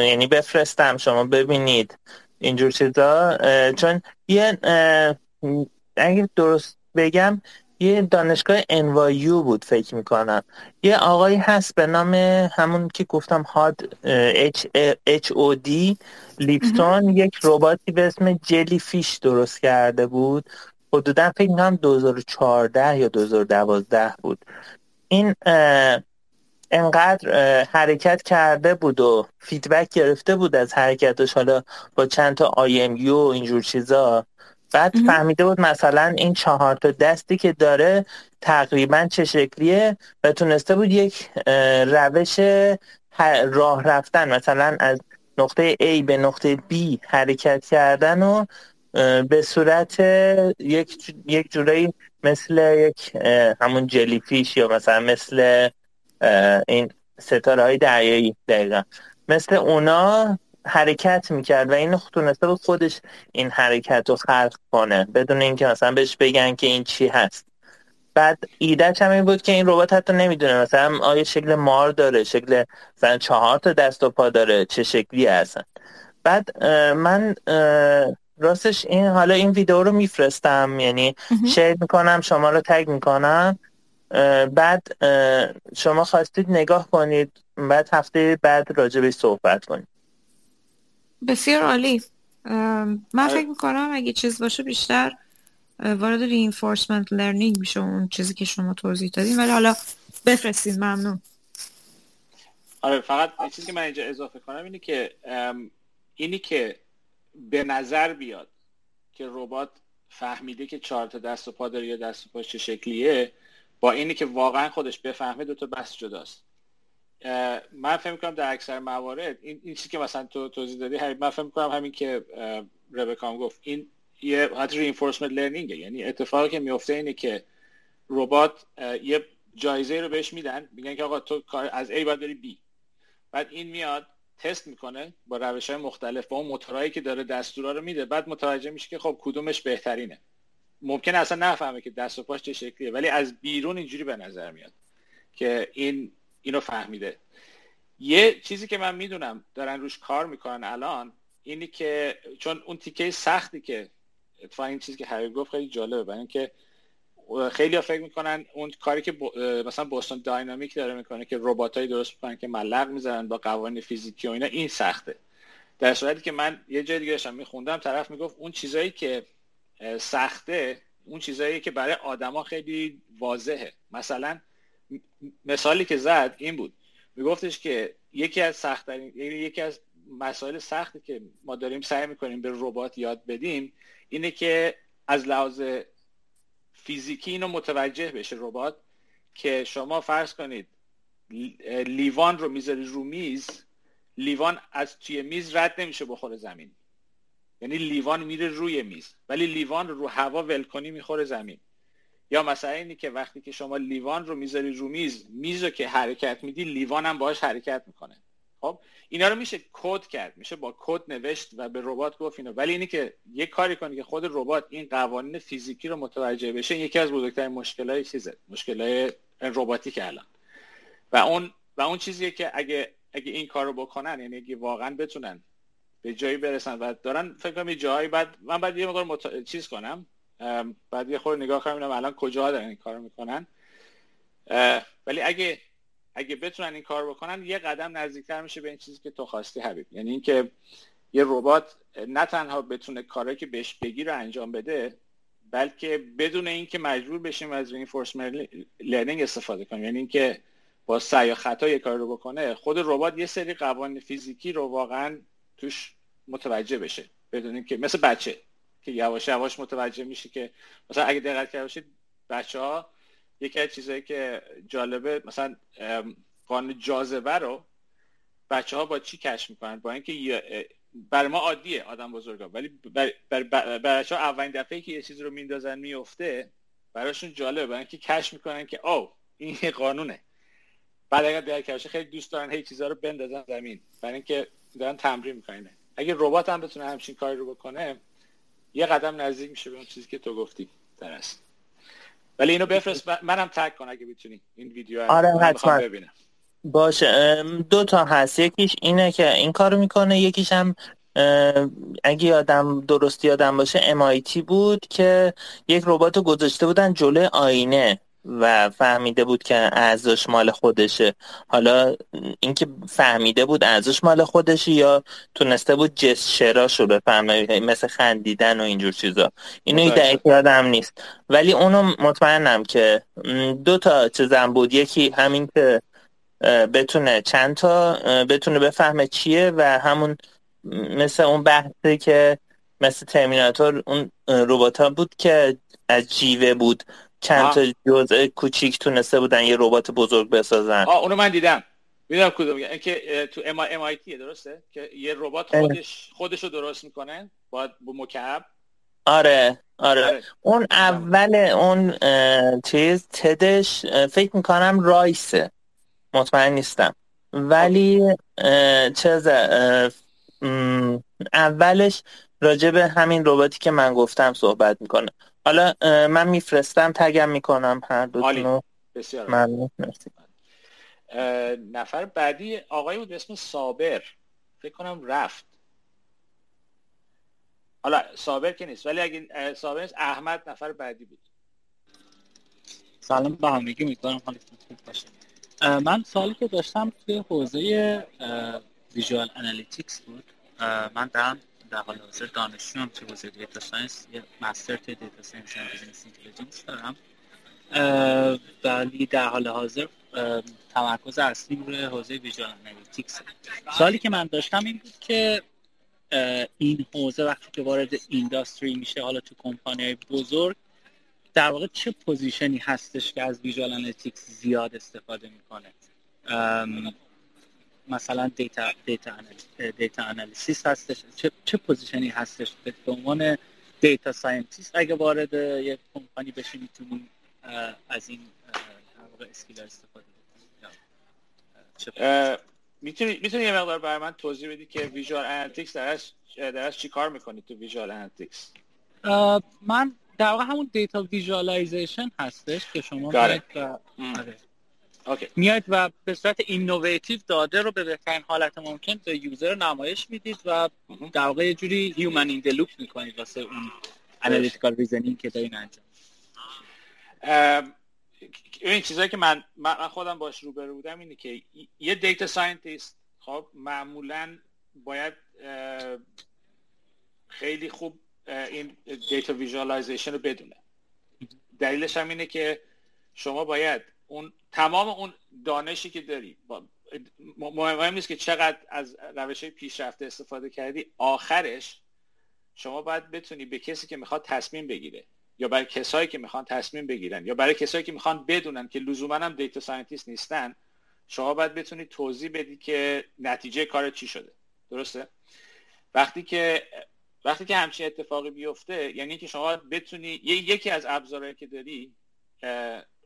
یعنی بفرستم. شما ببینید اینجور چیزا چون یه اگه درست بگم یه دانشگاه NYU بود فکر می‌کنم. یه آقایی هست به نام همون که گفتم هاد اچ او دی لیپستون یک رباتی به اسم جلی فیش درست کرده بود. حدودا فکر می‌کنم 2014 یا 2012 بود. این انقدر حرکت کرده بود و فیدبک گرفته بود از حرکتش. حالا با چند تا آی و اینجور چیزا. بعد فهمیده بود مثلا این چهار تا دستی که داره تقریبا چه شکلیه و تونسته بود یک روش راه رفتن مثلا از نقطه A به نقطه B حرکت کردن و به صورت یک یک جورایی مثل یک همون جلیفیش یا مثلا مثل این ستاره های دریایی دقیقا. مثل اونا حرکت می‌کرد و این تونسته بود خودش این حرکت رو خلق کنه بدون اینکه مثلا بهش بگن که این چی هست. بعد ایدهش هم این بود که این ربات حتی نمی‌دونه مثلا آیا شکل مار داره شکل مثلا چهار تا دست و پا داره چه شکلی هستن. بعد من راستش این حالا این ویدیو رو میفرستم یعنی شیر می‌کنم شما رو تگ می‌کنم. بعد شما خواستید نگاه کنید بعد هفته بعد راجع صحبت کنید. بسیار عالی. من فکر می‌کنم اگه چیز باشه بیشتر وارد رینفورسمنت لرنینگ میشه اون چیزی که شما توضیح دادیم ولی حالا بفرستید ممنون. آره فقط چیزی که من اینجا اضافه کنم اینه که اینی که به نظر بیاد که ربات فهمیده که چهار تا دست و پا داره یا دست و پاش چه شکلیه با اینی که واقعا خودش بفهمه دو تا بس جداست. من فکر می‌کنم در اکثر موارد این, این چیزی که مثلا تو توضیح دادی من فکر می‌کنم همین که ربکام گفت این یه حتی رینفورسمنت لرنینگه یعنی اتفاقی که میفته اینه که ربات یه جایزه رو بهش میدن میگن که آقا تو از A باید بری B. بعد این میاد تست می‌کنه با روش های مختلف با اون موتورهایی که داره دستورا رو میده. بعد متوجه میشه که خب کدومش بهترینه. ممکن اصلا نفهمه که دست و پاش چه شکلیه ولی از بیرون اینجوری به نظر میاد که این اینو فهمیده. یه چیزی که من می‌دونم دارن روش کار می‌کنن الان اینی که چون اون تیکه سختی که اتفاقا این چیزی که هری گفت خیلی جالبه. برای اینکه خیلی ها فکر می‌کنن اون کاری که مثلا بوستون داینامیک داره می‌کنه که رباتایی درست می‌کنن که ملق می‌زنن با قوانین فیزیکی و اینا این سخته. در صورتی که من یه جای دیگه داشتم میخوندم طرف می‌گفت اون چیزایی که سخته اون چیزایی که برای آدما خیلی واضحه. مثلا مثالی که زد این بود. میگفتش که یکی از سختترین یعنی یکی از مسائل سختی که ما داریم سعی می‌کنیم به ربات یاد بدیم اینه که از لحاظ فیزیکی اینو متوجه بشه ربات که شما فرض کنید لیوان رو می‌ذاری رو میز لیوان از توی میز رد نمیشه بخوره زمین. یعنی لیوان میره روی میز ولی لیوان رو رو هوا ول کنی می‌خوره زمین. یا مثلا اینی که وقتی که شما لیوان رو می‌ذاری رو میز میز رو که حرکت میدی لیوان هم باش حرکت می‌کنه. خب؟ اینا رو میشه کد کرد میشه با کد نوشت و به ربات گفت اینو. ولی اینی که یه کاری کنی که خود ربات این قوانین فیزیکی رو متوجه بشه یکی از بزرگترین مشکلای چیزه مشکلای رباتیک الان. و اون و اون چیزیه که اگه اگه این کارو بکنن یعنی اگه واقعا بتونن به جایی برسن و دارن فکر کنم یه جایی بعد من بعد یه مقدار مت... چیز کنم. بعد یه خورده نگاه کنم الان کجا دارن این کارو می‌کنن. ولی اگه اگه بتونن این کار بکنن یه قدم نزدیکتر میشه به این چیزی که تو خواستی حبیب. یعنی اینکه یه ربات نه تنها بتونه کاری که بهش بگی رو انجام بده بلکه بدون اینکه مجبور بشیم از reinforcement لرنینگ استفاده کنیم. یعنی اینکه با سعی و خطا یه کار رو بکنه خود ربات یه سری قوانین فیزیکی رو واقعا توش متوجه بشه. بدون اینکه مثل بچه. که یواش یواش متوجه میشه که مثلا اگه دقت کرده باشید بچه ها یکی از چیزایی که جالبه مثلا قانون جاذبه رو بچه ها با چی کش می‌کنن؟ با اینکه برای ما عادیه آدم بزرگا ولی بر, بر, بچه ها اولین دفعه که یه چیزی رو میندازن میفته براشون جالبه برای اینکه کش می‌کنن که او این قانونه. بعد اگر در خیلی دوست دارن هی چیزا رو بندازن زمین برای اینکه دارن تمرین می‌کنن. اگه ربات هم بتونه همچین کاری رو بکنه یه قدم نزدیک میشه به اون چیزی که تو گفتی. درست ولی اینو بفرست. منم تگ کن اگه بتونی این ویدیو آره حتما. ببینم. باشه. دو تا هست. یکیش اینه که این کارو می‌کنه. یکیش هم اگه یادم درست یادم باشه MIT بود که یک ربات گذاشته بودن جلوی آینه. و فهمیده بود که ارزش مال خودشه. حالا اینکه فهمیده بود ارزش مال خودشه یا تونسته بود جسچراشو بفهمه مثل خندیدن و اینجور چیزا. اینو دقیق یادم نیست. ولی اونو مطمئنم که دو تا چیزم بود. یکی همین که بتونه چند تا بتونه بفهمه چیه و همون مثل اون بحثی که مثل ترمیناتور اون روبات ها بود که از جیوه بود. چند تا جزء کوچیک تونسته بودن یه ربات بزرگ بسازن. آه اونو من دیدم. می‌دونم کدوم که تو ام ام آی درسته؟ که یه ربات خودش خودش رو درست می‌کنه با مکعب. آره آره, آره. اون اول اون چیز تدش فکر می‌کنم رایسه. مطمئن نیستم. ولی چیز اولش راجع به همین رباتی که من گفتم صحبت می‌کنه. حالا من میفرستم تگم می‌کنم هر دوتونو بسیار ممنون. نفر بعدی آقای بود اسم صابر. فکر کنم رفت. حالا صابر که نیست ولی اگه صابر نیست احمد نفر بعدی بود. سلام به همگی امیدوارم حالتون خوب باشه. من سوالی که داشتم توی حوزه visual analytics بود. من دارم در حال حاضر دانشجوام توی حوزه data science یه master توی data science و business intelligence دارم. ولی در حال حاضر تمرکز اصلی روی حوزه visual analytics سوالی که من داشتم این بود که این حوزه وقتی که وارد industry میشه حالا تو کمپانی بزرگ در واقع چه position ی هستش که از visual analytics زیاد استفاده می‌کنه؟ مثلا data data data analysis هستش. چه چه position ی هستش به عنوان data scientist اگه وارد یک کمپانی بشی می‌تونی از این skill استفاده می‌تونی می‌تونی یه مقدار برای من توضیح بدی که visual analytics درش درش چی کار می‌کنی تو visual analytics؟ من در واقع همون data visualization هستش که شما آره. میاد و به صورت innovative داده رو به بهترین حالت ممکن به user نمایش می‌دید و در واقع یه جوری human in loop می‌کنید واسه اون analytical reasoning که دارین انجام. این چیزایی که من من خودم باش روبرو بودم اینه که یه data scientist خب معمولا باید خیلی خوب این data visualization رو بدونه. دلیلش هم اینه که شما باید اون تمام اون دانشی که داری مهم نیست که چقدر از روش پیشرفته استفاده کردی آخرش شما باید بتونی به کسی که می‌خواد تصمیم بگیره یا برای کسایی که می‌خوان تصمیم بگیرن یا برای کسایی که می‌خوان بدونن که لزوما هم data scientist نیستن شما باید بتونی توضیح بدی که نتیجه کار چی شده. درسته؟ وقتی که وقتی که همچین اتفاقی بیفته یعنی که شما بتونی یکی از ابزارهایی که داری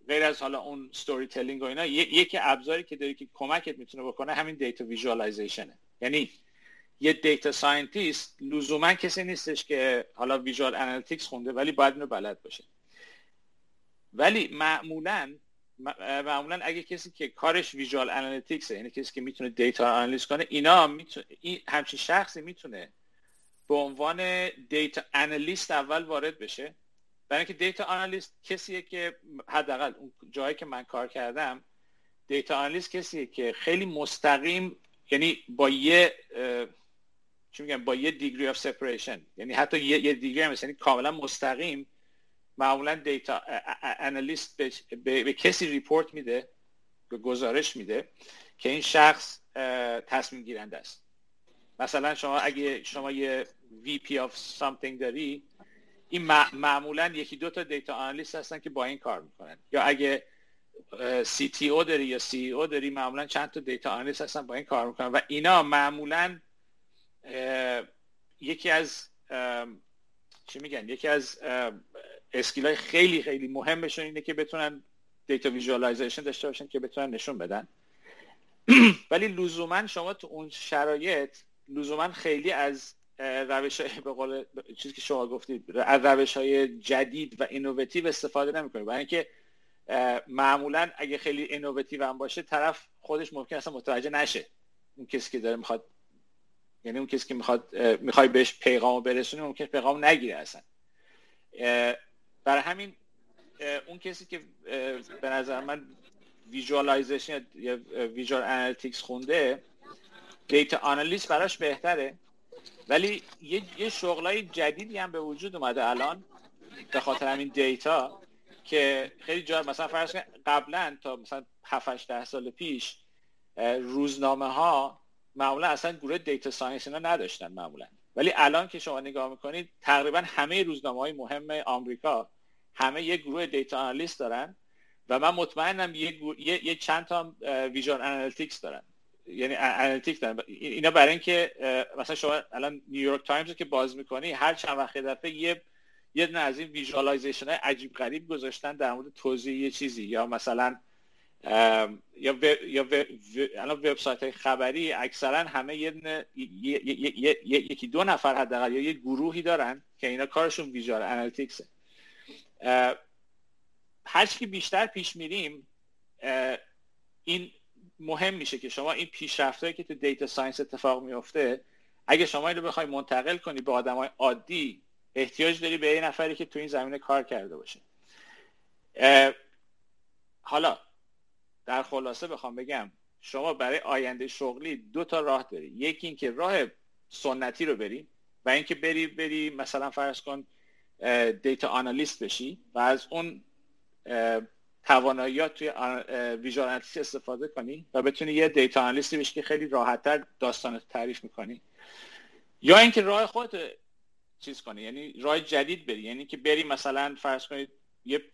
غیر از حالا اون storytelling و اینا یکی ابزاری که داری که کمکت می‌تونه بکنه همین data visualization ه یعنی یه data scientist لزوما کسی نیستش که حالا visual analytics خونده ولی باید اینو بلد باشه. ولی معمولا معمولا اگه کسی که کارش visual analytics یعنی کسی که می‌تونه data آنالیز کنه اینا می‌تونه این همچین شخصی می‌تونه به عنوان data analyst اول وارد بشه. برای اینکه data analyst کسیه که حداقل اون جایی که من کار کردم data analyst کسیه که خیلی مستقیم یعنی با یه چی میگم با یه degree of separation یعنی حتی یه, یه degree هم یعنی کاملا مستقیم معمولا data analyst به, به, کسی report میده به گزارش میده که این شخص تصمیم گیرنده است. مثلا شما اگه شما یه VP of something داری این معمولا یکی دو تا دیتا آنالیست هستن که با این کار می‌کنن. یا اگه CTO داری یا CEO داری معمولا چند تا دیتا آنالیست هستن با این کار می‌کنن. و اینا معمولا یکی از چی میگن؟ یکی از اسکیل های خیلی خیلی مهمشون اینه که بتونن data visualization داشته باشن که بتونن نشون بدن. ولی لزوما شما تو اون شرایط لزوما خیلی از روش های به قول چیزی که شما گفتید از روش های جدید و innovative استفاده نمی‌کنه برای اینکه معمولا اگه خیلی innovative هم باشه طرف خودش ممکن اصلا متوجه نشه. اون کسی که داره می‌خواد یعنی اون کسی که می‌خواد می‌خوای بهش پیغام برسونی ممکن پیغام نگیره اصلا. برای همین اون کسی که به نظر من visualization یا visual analytics خونده data analyst براش بهتره. ولی یه, یه شغلای جدیدی هم به وجود اومده الان به خاطر همین data که خیلی جا مثلا فرض قبلا تا مثلا 7 8 سال پیش روزنامه ها معمولا اصلا گروه data science اینا نداشتن معمولا. ولی الان که شما نگاه می‌کنید تقریبا همه روزنامه های مهم آمریکا همه یه گروه data analyst دارن و من مطمئنم یه, یه،, یه چند تا visual analytics دارن. یعنی analytic دارن. اینا برای اینکه مثلا شما الان نیویورک تایمز که باز می‌کنی هر چند وقت دفعه یه یه دونه از این visualization های عجیب غریب گذاشتن در مورد توضیح یه چیزی. یا مثلا یا یا الان وبسایت های خبری اکثرا همه یه یکی دو نفر حداقل یا یه گروهی دارن که اینا کارشون visual analytics ه هر که بیشتر پیش میریم این مهم میشه که شما این پیشرفتهایی که تو data science اتفاق میفته اگه شما اینو بخوای منتقل کنی به های عادی احتیاج داری به یه نفری که تو این زمینه کار کرده باشه. حالا در خلاصه بخوام بگم شما برای آینده شغلی دو تا راه داری. یکی اینکه راه سنتی رو بری و اینکه بری بری مثلا فرض کن دیتا آنالیست بشی و از اون تواناییات توی ویژوال استفاده کنی و بتونی یه دیتا آنالیستی بشی که خیلی راحتتر داستان تعریف می‌کنی. یا اینکه راه خود چیز کنی یعنی راه جدید بری یعنی که بری مثلا فرض کنید یه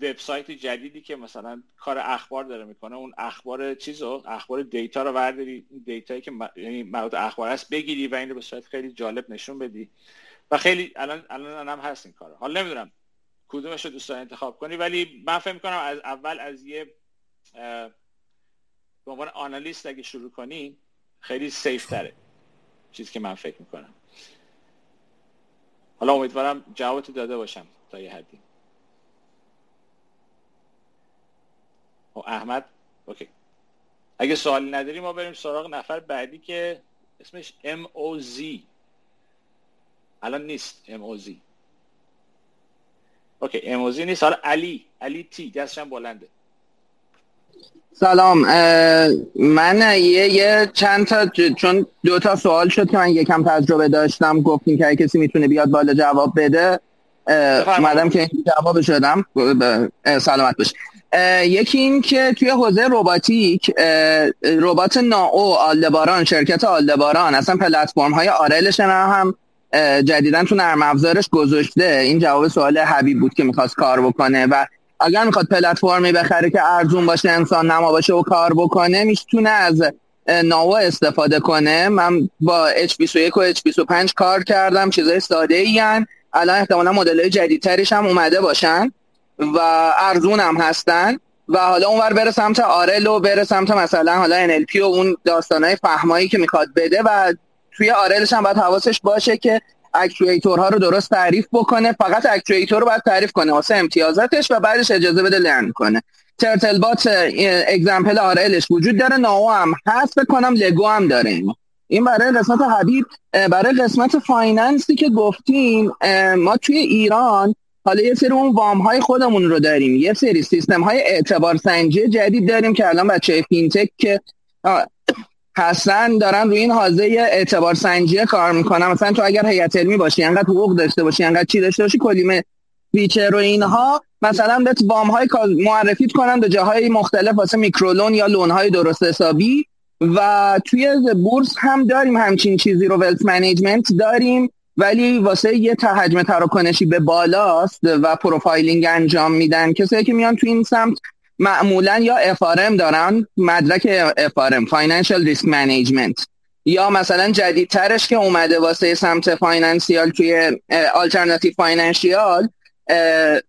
وبسایت جدیدی که مثلا کار اخبار داره می‌کنه اون اخبار چیزو اخبار دیتا رو برداری دیتایی که یعنی مربوط اخبار است بگیری و اینو به صورت خیلی جالب نشون بدی. و خیلی الان الان هم هست این کار حالا نمی‌دونم کدومش رو دوست انتخاب کنی؟ ولی من فکر می‌کنم از اول از یه به عنوان آنالیست اگه شروع کنین خیلی سیف تره. چیزی که من فکر می‌کنم. حالا امیدوارم جوابتو داده باشم تا یه حدی. خب، احمد؟ اوکی. اگه سوالی نداری ما بریم سراغ نفر بعدی که اسمش MOZ الان نیست MOZ اوکی MOZ نیست. حالا علی علی تی دستشم بلنده. سلام من یه, یه چند تا چون دو تا سوال شد که من یکم تجربه داشتم گفتیم که کسی می‌تونه بیاد بالا جواب بده اومدم که جواب شدم. سلامت باش. یکی این که توی حوزه روباتیک ربات ناو آلدباران شرکت آلدباران اصلا پلتفرم های آرلش هم جدیدا تو نرم افزارش گذاشته. این جواب سوال حبیب بود که می‌خواست کار بکنه و اگر می‌خواد پلتفرمی بخره که ارزون باشه انسان نما باشه و کار بکنه می‌تونه از ناو استفاده کنه. من با H21 و H25 کار کردم چیزای ساده ای الان احتمالا مدل های جدیدترش هم اومده باشن و ارزون هم هستن. و حالا اونور بره سمت آرل و بره سمت مثلا حالا NLP و اون داستانهای فهمایی که می‌خواد بده و توی آرلش هم باید حواسش باشه که اکچویتورها رو درست تعریف بکنه. فقط اکچویتور رو باید تعریف کنه واسه امتیازاتش و بعدش اجازه بده لرن کنه. ترتل بات اگزمپل آرلش وجود داره. ناو هم هست بکنم لگو هم داره. این برای قسمت حبیب برای قسمت فایننسی که گفتیم ما توی ایران حالا یه سری اون وام های خودمون رو داریم. یه سری سیستم های اعتبار سنجی جدید داریم که الان بچه فینتک که هستن دارن روی این حوزه اعتبار سنجی کار می‌کنن مثلا تو اگر هیئت علمی باشی انقدر حقوق داشته باشی انقدر چی داشته باشی کلیمه feature و اینها مثلا بهت وام های معرفیت کنن به جاهای مختلف واسه micro loan یا loan های درست حسابی. و توی بورس هم داریم همچین چیزی رو wealth management داریم ولی واسه یه حجم تراکنشی به بالاست و profiling انجام میدن. کسایی که میان تو این سمت معمولا یا FRM دارن مدرک FRM financial risk management یا مثلا جدیدترش که اومده واسه سمت financial توی alternative financial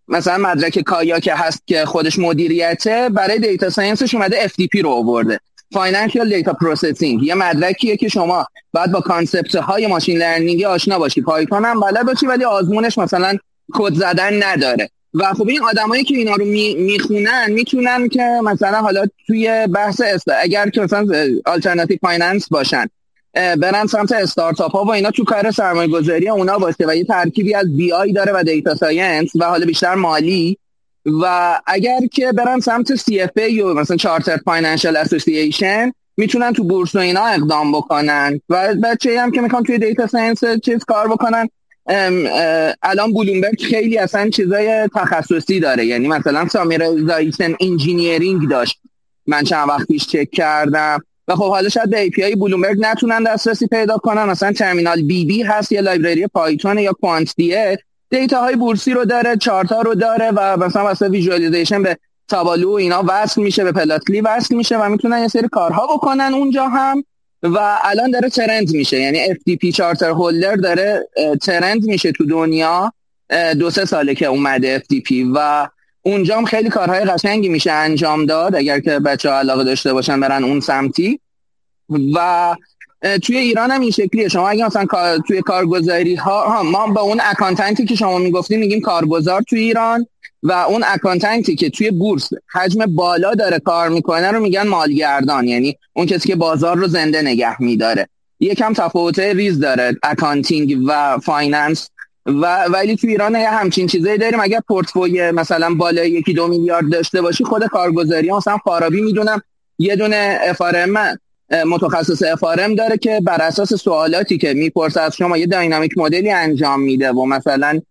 مثلا مدرک CAIA که هست که خودش مدیریته برای data science ش اومده FDP رو آورده. financial data processing یه مدرکیه که شما باید با concept های machine learning ی آشنا باشی. Python هم بلد باشی ولی آزمونش مثلا کد زدن نداره. و خب این آدمایی که اینا رو می‌خونن می‌تونن که مثلا حالا توی بحث است اگر که مثلا alternative finance باشن برن سمت استارتاپ ها و اینا تو کار سرمایه گذاری اونا باشه و یه ترکیبی از BI داره و data science و حالا بیشتر مالی و اگر که برن سمت CFA و مثلا charter financial association می‌تونن تو بورس و اینا اقدام بکنن و بچه هم که می‌خوان توی data science چیز کار بکنن. الان بلومبرگ خیلی اصلا چیزای تخصصی داره. یعنی مثلا summarization engineering داشت. من چند وقت پیش چک کردم. و خب حالا شاید به API Bloomberg نتونن دسترسی پیدا کنن. مثلا terminal BB هست یه library Python یا quant یه data های بورسی رو داره چارت ها رو داره و مثلا واسه visualization به Tableau و اینا وصل میشه به Plotly وصل میشه و می‌تونن یه سری کارها بکنن اونجا هم. و الان داره trend میشه. یعنی FDP charter holder داره trend میشه تو دنیا. دو سه ساله که اومده FDP و اونجا هم خیلی کارهای قشنگی میشه انجام داد. اگر که بچه ها علاقه داشته باشن برن اون سمتی. و توی ایران هم این شکلیه. شما اگه مثلا توی کارگزاری ها ما با اون accountant ی که شما می‌گفتیم میگیم کارگزار توی ایران و اون accountant ی که توی بورس حجم بالا داره کار می‌کنه رو میگن مالگردان. یعنی اون کسی که بازار رو زنده نگه میداره. یکم تفاوت ریز داره accounting و finance. و ولی توی ایران یه همچین چیزایی داریم. اگر پورتفوی مثلا بالای یکی دو میلیارد داشته باشی خود کارگزاری مثلا فارابی می‌دونم. یه دونه FRM متخصص FRM داره که بر اساس سوالاتی که می‌پرسه از شما یه dynamic model ی انجام میده و مثلا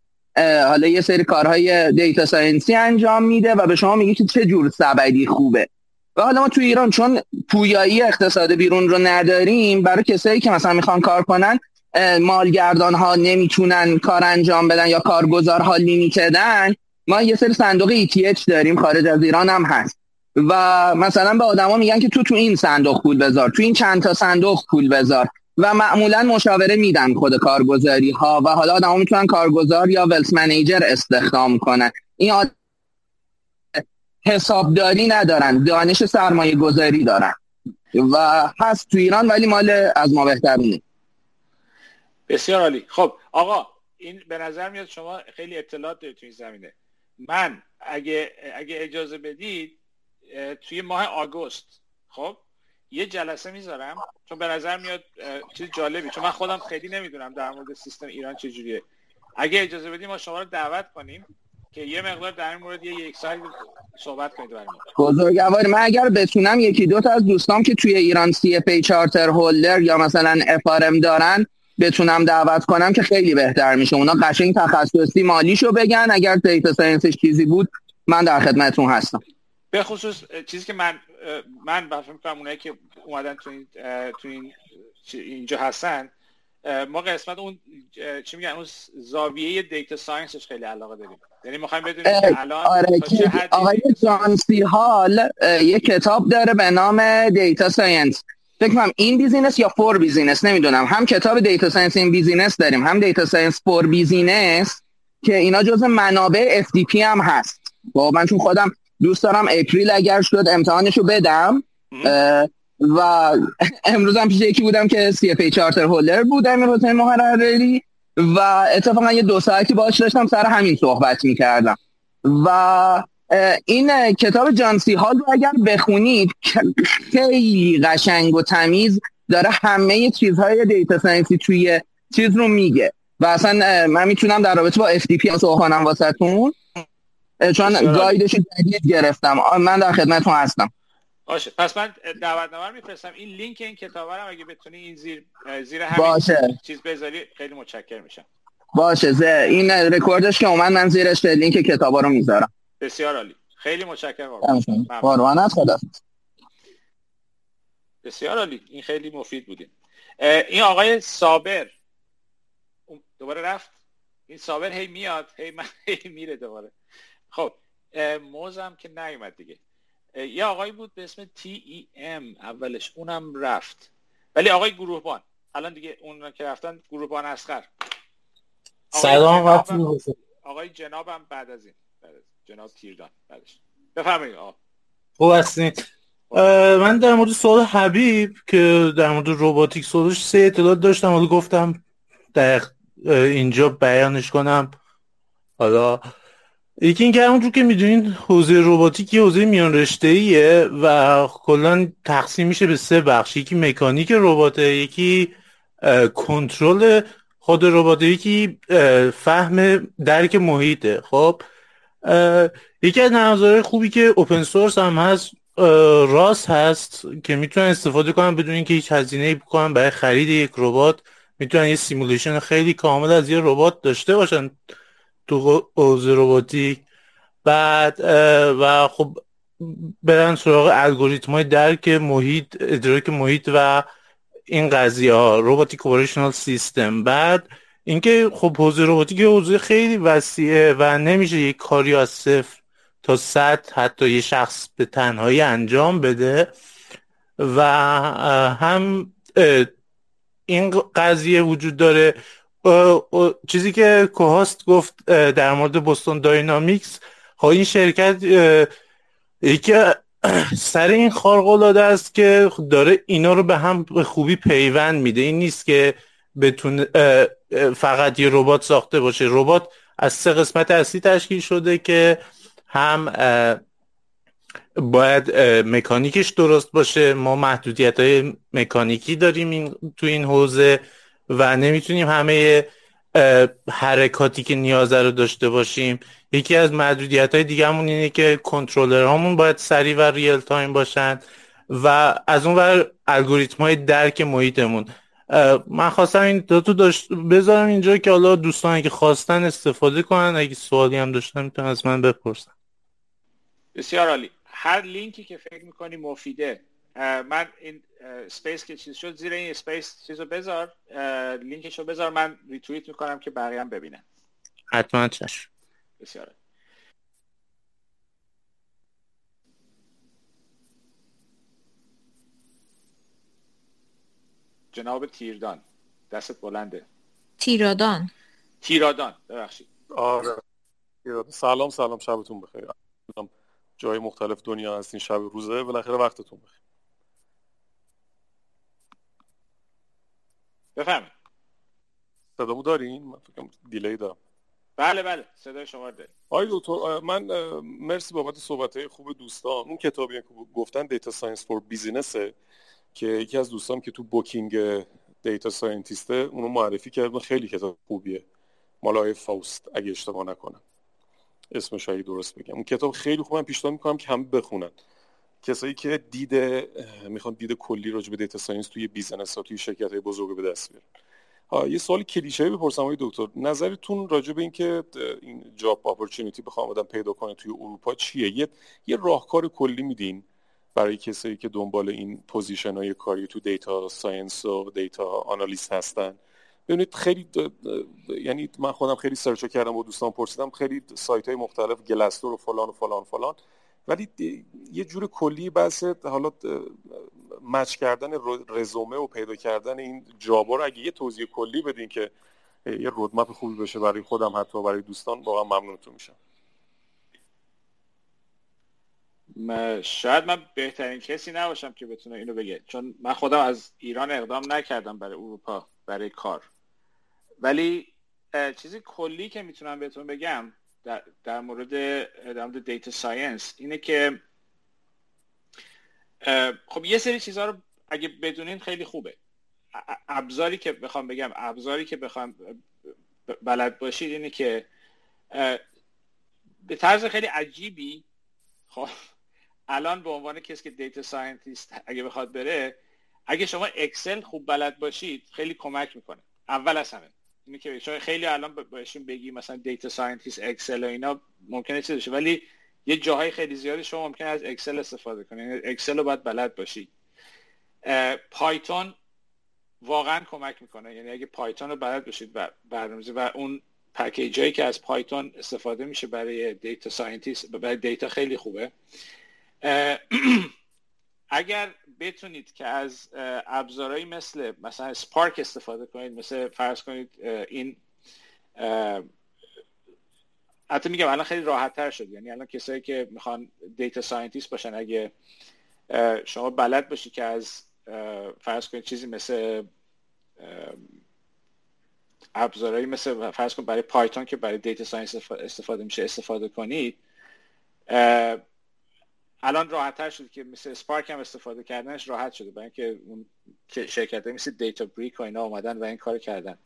حالا یه سری کارهای data science ی انجام میده و به شما میگه که چه جور سبدی خوبه. و حالا ما تو ایران چون پویایی اقتصاد بیرون رو نداریم برای کسایی که مثلا می‌خوان کار کنن مالگردان ها نمی‌تونن کار انجام بدن یا کارگزارها لیمیتدن ما یه سری صندوق ETH داریم خارج از ایران هم هست. و مثلا به آدما میگن که تو تو این صندوق پول بذار تو این چند تا صندوق پول بذار و معمولا مشاوره میدن خود کارگزاری ها و حالا آدما می‌تونن کارگزار یا ولس منیجر استخدام کنن. این حسابداری ندارن دانش سرمایه گذاری دارن و هست تو ایران ولی مال از ما بهترونه بسیار عالی. خب آقا این به نظر میاد شما خیلی اطلاعات دارید تو این زمینه. من اگه اگه اجازه بدید توی ماه آگوست. خب یه جلسه می‌ذارم چون به نظر میاد چیز جالبی. چون من خودم خیلی نمی‌دونم در مورد سیستم ایران چجوریه اگه اجازه بدیم ما شما رو دعوت کنیم که یه مقدار در این مورد یه یک ساعت صحبت کنید برای بزرگوار من اگر بتونم یکی دو تا از دوستام که توی ایران CFA charter holder یا مثلا FRM دارن بتونم دعوت کنم که خیلی بهتر میشه. اونا قشنگ تخصصی مالیشو بگن. اگر data science ش چیزی بود من در خدمتتون هستم. به خصوص چیزی که من من بفهم می‌کنم اونایی که اومدن تو این تو این اینجا هستن ما قسمت اون چی میگن اون زاویه data science ش خیلی علاقه داریم. یعنی می‌خوایم بدونیم که الان آره آقای John C. Hull یه کتاب داره به نام data science. فکر کنم in business یا for business نمی‌دونم. هم کتاب data science in business داریم هم data science for business که اینا جز منابع FDP هم هست. با من چون خودم دوست دارم April اگر شد امتحانشو بدم. و امروز هم پیش یکی بودم که CFA charter holder بود امیر حسین محرری و اتفاقا یه دو ساعتی باش داشتم سر همین صحبت می‌کردم. و این کتاب John C. Hull رو اگر بخونید خیلی قشنگ و تمیز داره همه چیزهای data science ی توی چیز رو میگه. و اصلا من می‌تونم در رابطه با FTP هم صحبت کنم واسه چون guide ش جدید گرفتم. من در خدمتتون هستم. باشه. پس من دعوتنامه میفرستم. این لینک این کتاب رو اگه بتونی این زیر زیر همین باشه. چیز بذاری خیلی متشکر میشم. باشه. زه. این رکوردش که اومد من زیرش لینک کتابا رو می‌ذارم. بسیار عالی. خیلی متشکرم قربانت خدا. بسیار عالی. این خیلی مفید بودیم این آقای صابر. دوباره رفت؟ این صابر هی میاد هی من هی میره دوباره. خب موزم که نیومد دیگه. یه آقایی بود به اسم تی ای ام اولش اونم رفت. ولی آقای گروهبان. الان دیگه اون که رفتن گروهبان اسخر سلام وقتی آقای جنابم بعد از این. جناب تیردان. بعدش. بفرمایید آقا. خوب هستین. من در مورد سوال حبیب که در مورد روباتیک سوالش سه اطلاع داشتم. حالا گفتم در اینجا بیانش کنم. حالا یکی اینکه همونجور که می‌دونین حوزه روباتیک یه حوزه میان رشته ایه و کلا تقسیم میشه به سه بخش. یکی مکانیک رباته یکی کنترل خود ربات یکی فهم درک محیطه. خب یکی از نظرهای خوبی که open source هم هست راست هست که می‌تونن استفاده کنن بدون اینکه هیچ هزینه بکنن برای خرید یک ربات. می‌تونن یه simulation خیلی کامل از یه ربات داشته باشن. تو حوزه روباتیک بعد و خب برن سراغ الگوریتم های درک محیط ادراک محیط و این قضیه ها روباتیک اپریشنال سیستم بعد اینکه خب حوزه روباتیک حوزه خیلی وسیعه و نمیشه یک کاری از صفر تا صد حتی یه شخص به تنهایی انجام بده و هم این قضیه وجود داره. چیزی که کوهاست گفت در مورد بوستون داینامیکس. خب این شرکت یکی سر این خارق العاده است که داره اینا رو به هم خوبی پیوند میده. این نیست که بتونه فقط یه ربات ساخته باشه. ربات از سه قسمت اصلی تشکیل شده که هم باید مکانیکش درست باشه. ما محدودیت های مکانیکی داریم تو این حوزه. و نمی‌تونیم همه حرکاتی که نیازه رو داشته باشیم. یکی از محدودیت های دیگه همون اینه که کنترلر هامون باید سریع و real time باشن و از اون ور الگوریتم های درک محیطمون. من خواستم این دو تو داشت بذارم اینجا که حالا دوستان که خواستن استفاده کنن اگه سوالی هم داشتن می‌تونن از من بپرسن. بسیار عالی. هر لینکی که فکر می‌کنی مفیده من این space که چیز شد زیر این space چیزو بذار لینکشو بذار من ریتویت می‌کنم که بقیه هم ببینن. حتما چشم. بسیار. جناب تیردان دستت بلنده. تیرادان. تیرادان ببخشید. آره. سلام سلام شبتون بخیر. جای مختلف دنیا هستین شب روزه بالاخره وقتتون بخیر. بفهمید صدامو دارین؟ من فکرم delay دارم. بله بله. صدای شما داریم. آقای دکتر من مرسی بابت صحبت خوب دوستان. اون کتابی که گفتن data science for business ه که یکی از دوستان که تو Booking data scientist ه اونو معرفی کرد خیلی کتاب خوبیه. مال Provost اگه اشتباه نکنم. اسمش اگه درست بگم. اون کتاب خیلی خوب من پیشنهاد می‌کنم که هم بخونن. کسایی که دید می‌خوان دید کلی راجع به data science توی business ها توی شرکت های بزرگ به دست بیارن. یه سوال کلیشه بپرسم آقای دکتر. نظرتون راجع به اینکه این job opportunity بخوام آدم پیدا کنه توی اروپا چیه؟ یه یه راهکار کلی میدین برای کسایی که دنبال این position های کاری تو data science و data analyst هستن؟ ببینید خیلی یعنی من خودم خیلی search کردم و دوستان پرسیدم خیلی سایت های مختلف Glassdoor و فلان و فلان و فلان. ولی یه جور کلی بحث حالا مچ کردن رزومه و پیدا کردن این جابا رو اگه یه توضیح کلی بدین که یه رودمپ خوبی بشه برای خودم حتی برای دوستان واقعا ممنونتون میشم. شاید من بهترین کسی نباشم که بتونه اینو بگه چون من خودم از ایران اقدام نکردم برای اروپا برای کار. ولی چیزی کلی که می‌تونم بهتون بگم در, در مورد در مورد data science اینه که خب یه سری چیزها رو اگه بدونین خیلی خوبه. ابزاری که بخوام بگم ابزاری که بخوام بلد باشید اینه که به طرز خیلی عجیبی خب الان به عنوان کسی که data scientist اگه بخواد بره اگه شما Excel خوب بلد باشید خیلی کمک می‌کنه. اول از همه. اینه که شما خیلی الان باشیم بگی مثلا data scientist Excel و اینا ممکنه چیز بشه ولی یه جاهای خیلی زیادی شما ممکنه از Excel استفاده کنید یعنی Excel رو باید بلد باشید Python واقعا کمک می‌کنه. یعنی اگه Python رو بلد باشید برنامه‌ریزی و اون پکیج که از Python استفاده میشه برای data scientist برای data خیلی خوبه. اگر بتونید که از ابزارهایی مثل مثلا Spark استفاده کنید مثل فرض کنید این حتی میگم الان خیلی راحت تر شد. یعنی الان کسایی که می‌خوان data scientist باشن اگه شما بلد باشید که از فرض کنید چیزی مثل ابزارهایی مثل فرض کنید برای Python که برای data science استفاده میشه استفاده کنید الان راحت تر شده که مثل Spark هم استفاده کردنش راحت شده برای اینکه اون شرکت مثل Databricks و اینا اومدن و این کار کردن.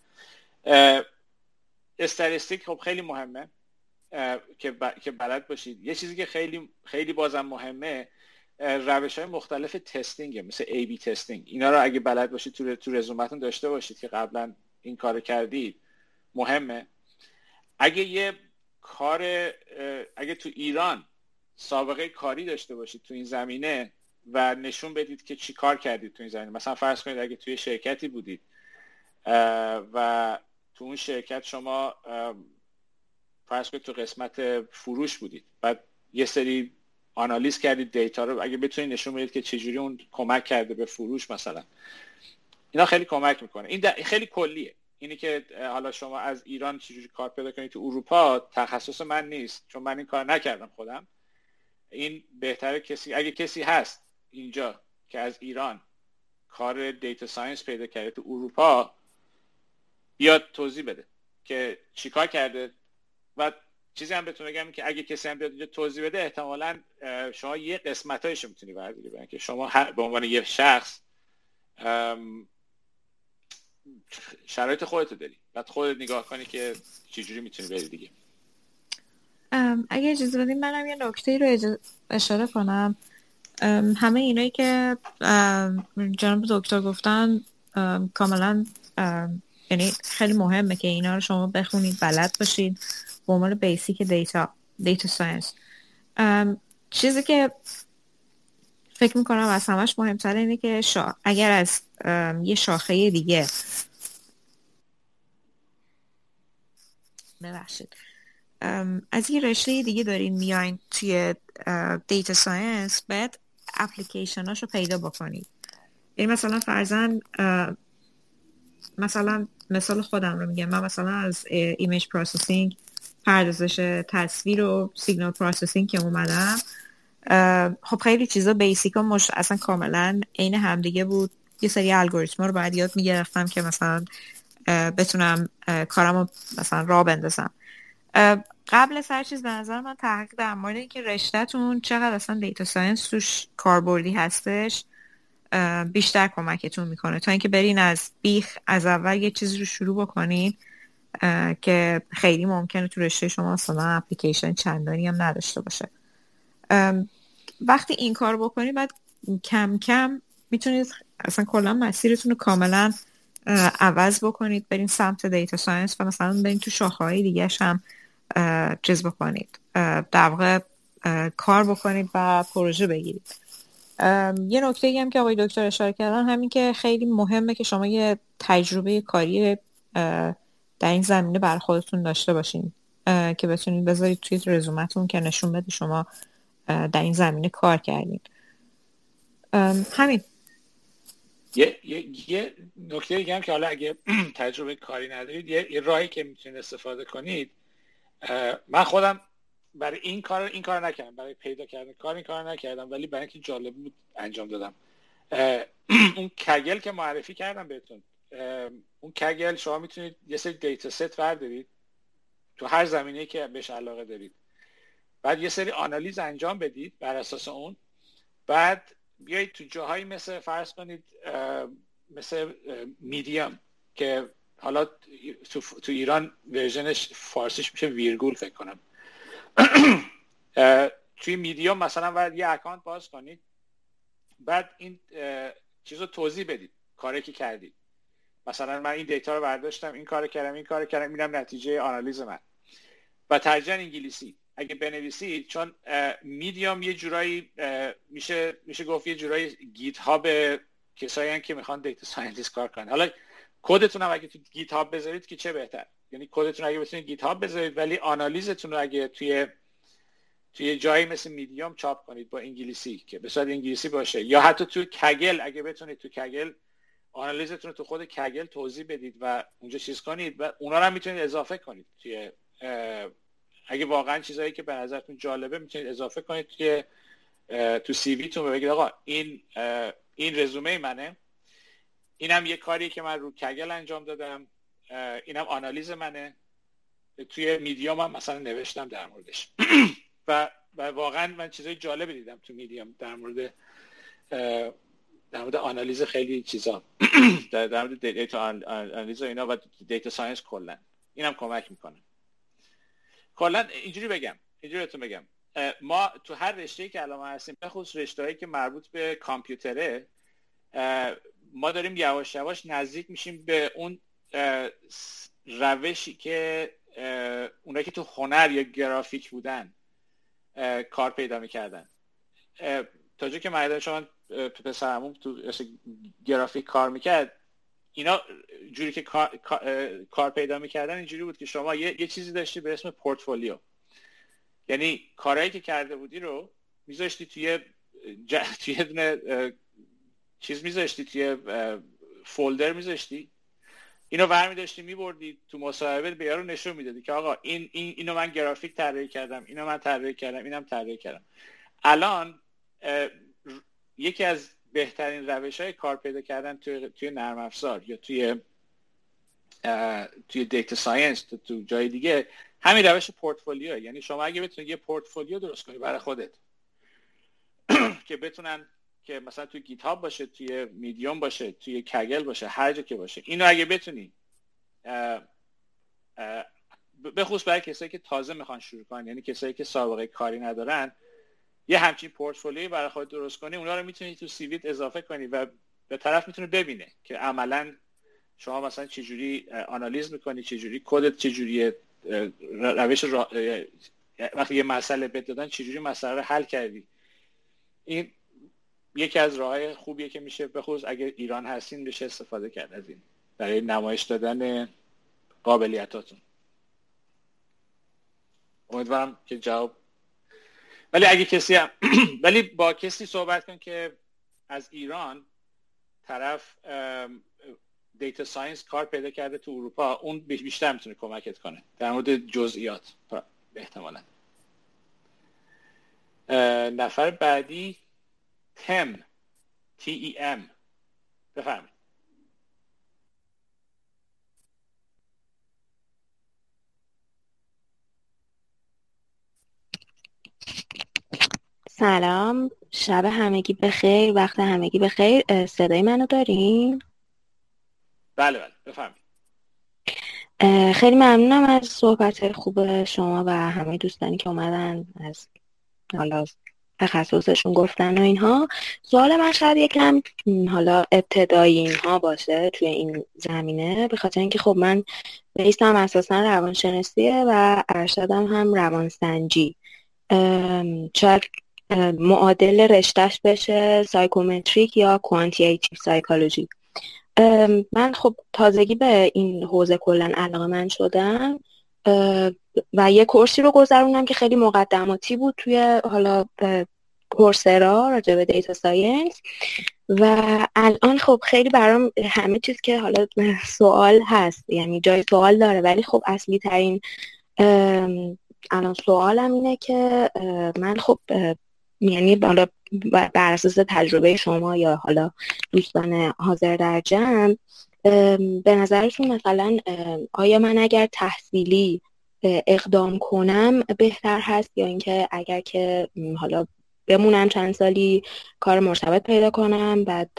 statistics خب خیلی مهمه که که بلد باشید. یه چیزی که خیلی خیلی بازم مهمه روش های مختلف testing ه مثل A/B testing. اینا رو اگه بلد باشید تو تو رزومتون داشته باشید که قبلا این کار کردید مهمه. اگه یه کار اگه تو ایران سابقه کاری داشته باشید تو این زمینه و نشون بدید که چی کار کردید تو این زمینه. مثلا فرض کنید اگه توی شرکتی بودید و تو اون شرکت شما فرض کنید تو قسمت فروش بودید بعد یه سری آنالیز کردید دیتا رو اگه بتونید نشون بدید که چجوری اون کمک کرده به فروش مثلا. اینا خیلی کمک می‌کنه. این خیلی کلیه. اینی که حالا شما از ایران چجوری کار پیدا کنید تو اروپا تخصص من نیست چون من این کار نکردم خودم. این بهتره کسی اگه کسی هست اینجا که از ایران کار دیتا ساینس پیدا کرده تو اروپا بیاد توضیح بده که چیکار کرده. و چیزی هم بهتون بگم که اگه کسی هم بیاد توضیح بده احتمالا شما یه قسمت هایش می‌تونی برداری که شما به عنوان یه شخص شرایط خودتو داری. بعد خودت نگاه کنی که چجوری می‌تونی بری دیگه. اگه اجازه بدیم منم یه نکته رو اشاره کنم. همه اینایی که جناب دکتر گفتن کاملا یعنی خیلی مهمه که اینا رو شما بخونید بلد باشید به عنوان basic data data science چیزی که فکر می‌کنم از همش مهمتر اینه که شا... اگر از یه شاخه دیگه ببخشید. از یه رشته دیگه دارین میاین توی data science باید اپلیکیشناش رو پیدا بکنید. یعنی مثلا فرزن مثلا مثال خودم رو میگم. من مثلا از image processing پردازش تصویر و signal processing که اومدم خب خیلی چیزا basic هاش اصلا کاملا عین همدیگه بود. یه سری الگوریتم رو باید یاد می‌گرفتم که مثلا بتونم کارمو مثلا را بندازم. قبل از هر چیز به نظر من تحقیق در مورد اینکه رشتهتون چقدر اصلا data science توش کاربردی هستش بیشتر کمکتون می‌کنه. تا اینکه برین از بیخ از اول یه چیزی رو شروع بکنین که خیلی ممکنه تو رشته شما مثلا اپلیکیشن چندانی هم نداشته باشه. وقتی این کار بکنید بعد کم کم می‌تونید اصلا کلا مسیرتون رو کاملا عوض بکنید برین سمت data science و مثلا برین تو شاخه های دیگه هم چیز بکنید. در واقع کار بکنید و پروژه بگیرید. یه نکته هم که آقای دکتر اشاره کردن همین که خیلی مهمه که شما یه تجربه کاری در این زمینه بر خودتون داشته باشین که بتونید بذارید توی رزومتون که نشون بده شما در این زمینه کار کردین. همین. یه, یه،, یه نکته دیگه هم که حالا اگه تجربه کاری ندارید یه, یه راهی که می‌تونید استفاده کنید من خودم برای این کار این کار نکردم. برای پیدا کردن کار این کار نکردم ولی برای اینکه جالب بود انجام دادم. اون کگل که معرفی کردم بهتون اون Kaggle شما می‌تونید یه سری data set بردارید. تو هر زمینه که بهش علاقه دارید. بعد یه سری آنالیز انجام بدید بر اساس اون. بعد بیایید تو جاهایی مثل فرض کنید مثل میدیم که حالا تو, تو ایران version ش فارسیش میشه ویرگول فکر کنم. توی میدیوم مثلا باید یه account باز کنید. بعد این چیز رو توضیح بدید. کاری که کردید. مثلا من این data رو برداشتم این کار کردم این کار کردم اینم نتیجه آنالیز من. و ترجمه انگلیسی. اگه بنویسید چون میدیوم یه جورایی میشه میشه گفت یه جورایی GitHub کسایی که می‌خوان data scientist کار کنن. حالا کدتون هم اگه تو GitHub بذارید که چه بهتر؟ یعنی کدتون اگه بتونید GitHub بذارید ولی آنالیزتون رو اگه توی توی جایی مثل میدیوم چاپ کنید با انگلیسی که به صورت انگلیسی باشه. یا حتی تو کگل اگه بتونید تو کگل آنالیزتون رو تو خود کگل توضیح بدید و اونجا چیز کنید و اونا رو هم می‌تونید اضافه کنید توی اگه واقعا چیزایی که به نظرتون جالبه می‌تونید اضافه کنید که تو سی ویتون بگید آقا این این رزومه منه. اینم یه کاری که من رو کگل انجام دادم. اینم آنالیز منه. توی میدیوم هم مثلا نوشتم در موردش. و, و واقعا من چیزای جالبی دیدم تو میدیوم در مورد در مورد آنالیز خیلی چیزا. در, مورد data آنالیز اینا و data science کلا. اینم کمک می‌کنه. کلا اینجوری بگم اینجوری بهتون بگم. ما تو هر رشته که الان هستیم به خصوص رشته‌ای که مربوط به کامپیوتره ما داریم یواش یواش نزدیک میشیم به اون روشی که اونایی که تو هنر یا گرافیک بودن کار پیدا می‌کردن. تا جا که مردم شما پسرمون تو گرافیک کار می‌کرد اینا جوری که کار, پیدا می‌کردن اینجوری بود که شما یه, یه چیزی داشتی به اسم پورتفولیو. یعنی کارهایی که کرده بودی رو میذاشتی توی ج... توی دونه چیز میذاشتی توی folder میذاشتی؟ اینو برمی داشتی میبردی تو مصاحبه به یارو نشون می‌دادی که آقا این, این اینو من گرافیک طراحی کردم اینو من طراحی کردم اینم طراحی کردم. الان یکی از بهترین روش های کار پیدا کردن توی, توی نرم افزار یا توی توی data science تو, تو جای دیگه همین روش پورتفولیو یعنی شما اگه بتونید یه پورتفولیو درست کنی برای خودت که بتونن که مثلا توی GitHub باشه توی میدیوم باشه توی Kaggle باشه هر جا که باشه. اینو اگه بتونی به خصوص برای کسایی که تازه می‌خوان شروع کنن یعنی کسایی که سابقه کاری ندارن یه همچین پورتفولیوی برای خود درست کنی اونا رو می‌تونی تو CV ت اضافه کنی و به طرف می‌تونه ببینه که عملا شما مثلا چجوری آنالیز می‌کنی چجوری کدت چجوری روش را... وقتی یه مسئله بد دادن چجوری مسئله رو حل کردی. این یکی از راه خوبیه که میشه به اگر ایران هستین بشه استفاده کرد از این برای نمایش دادن قابلیتاتون. امیدوارم که جواب ولی اگه کسی هم... ولی با کسی صحبت کن که از ایران طرف data science کار پیدا کرده تو اروپا. اون بیشتر می‌تونه کمکت کنه. در مورد جزئیات احتمالا. نفر بعدی تم T E M. بفهمید سلام. شب همگی بخیر. وقت همگی بخیر. صدای منو دارین؟ بله بله. بفهمید. خیلی ممنونم از صحبت خوب شما و همه دوستانی که اومدن از حالا تخصصشون گفتن و اینها. سوال من شاید یکم حالا ابتدایی اینها باشه توی این زمینه به خاطر اینکه خب من base م اساسا روانشناسیه و ارشدم هم روانسنجی. شاید معادل رشتهش بشه psychometric یا quantitative psychology من خب تازگی به این حوزه کلا علاقه‌مند شدم. و یه course ی رو گذروندم که خیلی مقدماتی بود توی حالا Coursera راجع به data science. و الان خب خیلی برام همه چیز که حالا سوال هست یعنی جای سوال داره. ولی خب اصلی ترین الان سوالم اینه که من خب یعنی حالا بر اساس تجربه شما یا حالا دوستان حاضر در جمع به نظرتون مثلا آیا من اگر تحصیلی اقدام کنم بهتر هست؟ یا اینکه اگر که حالا بمونم چند سالی کار مرتبط پیدا کنم بعد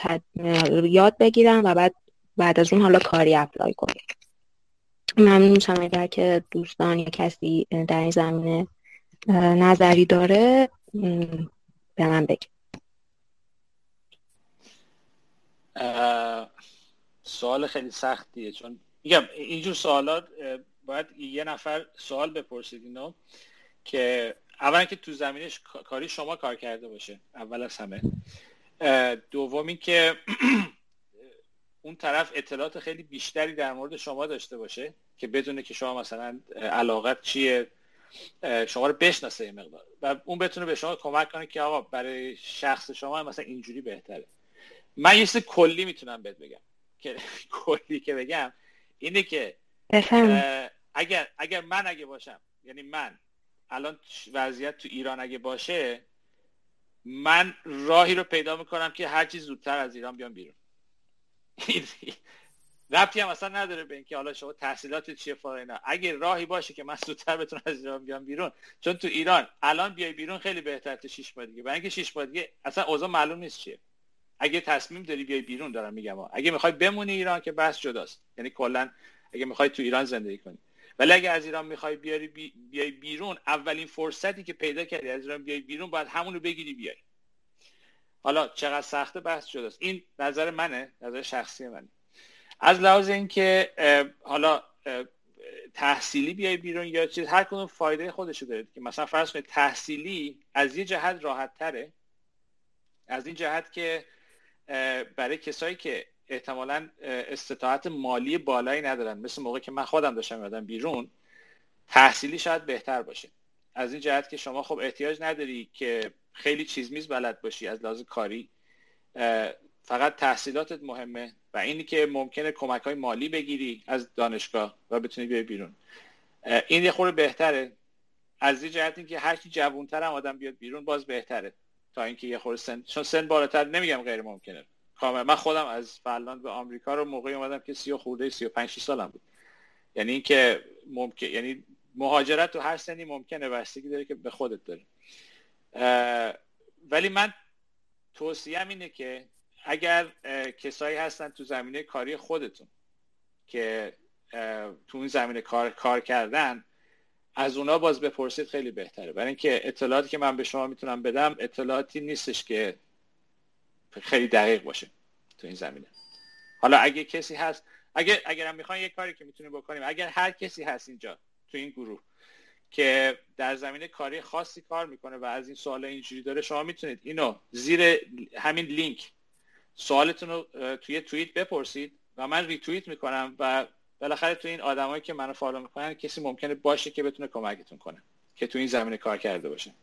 یاد بگیرم و بعد بعد از اون حالا کاری اپلای کنم. ممنون میشم اگر که دوستان یا کسی در این زمینه نظری داره به من بگه سوال خیلی سختیه چون میگم اینجور سوالات باید یه نفر سوال بپرسید اینو که اولا که تو زمینش کاری شما کار کرده باشه اول از همه. دومی که اون طرف اطلاعات خیلی بیشتری در مورد شما داشته باشه که بدونه که شما مثلا علاقت چیه شما رو بشناسه این مقدار. و اون بتونه به شما کمک کنه که آقا برای شخص شما مثلا اینجوری بهتره. من یه کلی می‌تونم بهت بگم. که کلی که بگم اینه که اگر اگر من اگه باشم یعنی من الان وضعیت تو ایران اگه باشه من راهی رو پیدا می‌کنم که هر چیز زودتر از ایران بیام بیرون. ربطی هم اصلا نداره به اینکه حالا شما تحصیلات چیه فاینا اگه راهی باشه که من زودتر بتونم از ایران بیام بیرون چون تو ایران الان بیای بیرون خیلی بهتر تا 6 ماه دیگه. برای اینکه 6 ماه دیگه اصلا اوضاع معلوم نیست چیه. اگه تصمیم داری بیای بیرون دارم میگم. اگه می‌خوای بمونی ایران که بس جداست. یعنی کلا اگه می‌خوای تو ایران زندگی کنی. ولی اگه از ایران می‌خوای بیاری بی... بیای بیرون اولین فرصتی که پیدا کردی از ایران بیای بیرون باید همونو بگیری بیای. حالا چقدر سخته؟ بحث شده است این نظر منه. نظر شخصی منه. از لحاظ اینکه حالا تحصیلی بیای بیرون یا چیز هر کدوم فایده خودشو داره که مثلا فرض کنید تحصیلی از یه جهت راحت تره از این جهت که برای کسایی که احتمالا استطاعت مالی بالایی ندارن. مثل موقع که من خودم داشتم یادم بیرون تحصیلی شاید بهتر باشه. از این جهت که شما خب احتیاج نداری که خیلی چیز میز بلد باشی از لحاظ کاری. فقط تحصیلاتت مهمه و اینی که ممکنه کمک های مالی بگیری از دانشگاه و بتونی بیای بیرون. این یه خورده بهتره. از این جهت اینکه هر کی جوانتر هم آدم بیاد بیرون باز بهتره. تا اینکه یه خورده سن چون سن بالاتر نمیگم غیر ممکنه. کامل. من خودم از فنلاند به آمریکا رو موقعی اومدم که 30 خورده 35 سالم بود. یعنی اینکه ممکن یعنی مهاجرت تو هر سنی ممکنه بستگی داره که به خودت داره ولی من توصیم اینه که اگر کسایی هستن تو زمینه کاری خودتون که تو این زمینه کار کار کردن از اونا باز بپرسید خیلی بهتره. برای اینکه اطلاعاتی که من به شما می‌تونم بدم اطلاعاتی نیستش که خیلی دقیق باشه تو این زمینه. حالا اگه کسی هست اگر اگرم می‌خواین یه کاری که می‌تونیم بکنیم اگر هر کسی هست اینجا تو این گروه که در زمینه کاری خاصی کار می‌کنه و از این سوال اینجوری داره شما می‌تونید اینو زیر همین لینک سوالتون رو توی توییت بپرسید و من ریتوییت می‌کنم و بالاخره تو این آدمایی که منو follow می‌کنن کسی ممکنه باشه که بتونه کمکتون کنه که تو این زمینه کار کرده باشه.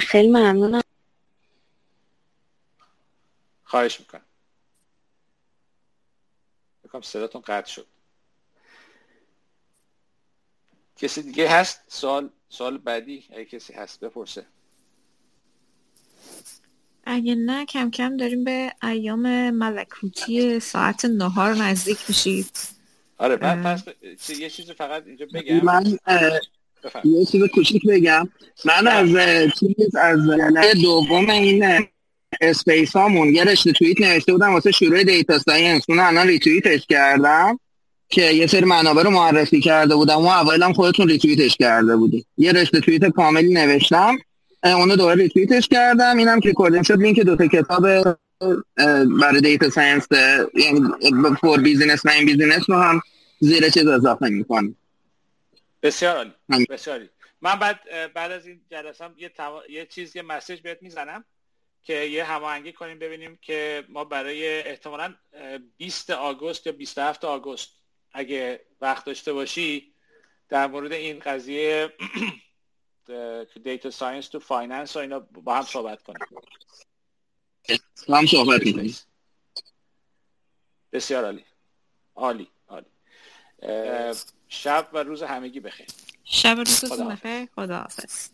خیلی ممنونم. خواهش می‌کنم. بکنم صداتون قطع شد. کسی دیگه هست؟ سوال سوال بعدی؟ اگه کسی هست بپرسه. اگه نه کم کم داریم به ایام ملکوتی ساعت نهار نزدیک میشید آره من پس یه چیزی فقط اینجا بگم. من یه چیز کوچیک بگم. من از چیز از دوم این space هامون یه رشته توییت نوشته بودم واسه شروع data science. اون الان ریتوییتش کردم که یه سری منابع رو معرفی کرده بودم و اولم خودتون ریتوییتش کرده بودی یه رشته توییت کاملی نوشتم. اونو دوباره ریتوییتش کردم. اینم که کردیم شد. لینک دوتا کتاب برای data science یعنی for business و in business رو هم زیر چیز اضافه می‌کنم. بسیار عالی. بسیار عالی. من بعد بعد از این جلسه یه, یه چیز یه message بهت می‌زنم که یه هماهنگی کنیم ببینیم که ما برای احتمالا 20 آگوست یا 27 آگوست اگه وقت داشته باشی در مورد این قضیه data science تو finance و اینا با هم صحبت کنیم. هم صحبت کنیم بسیار عالی. عالی عالی. شب و روز همگی بخیر. شب و روزتون بخیر خدا حافظ.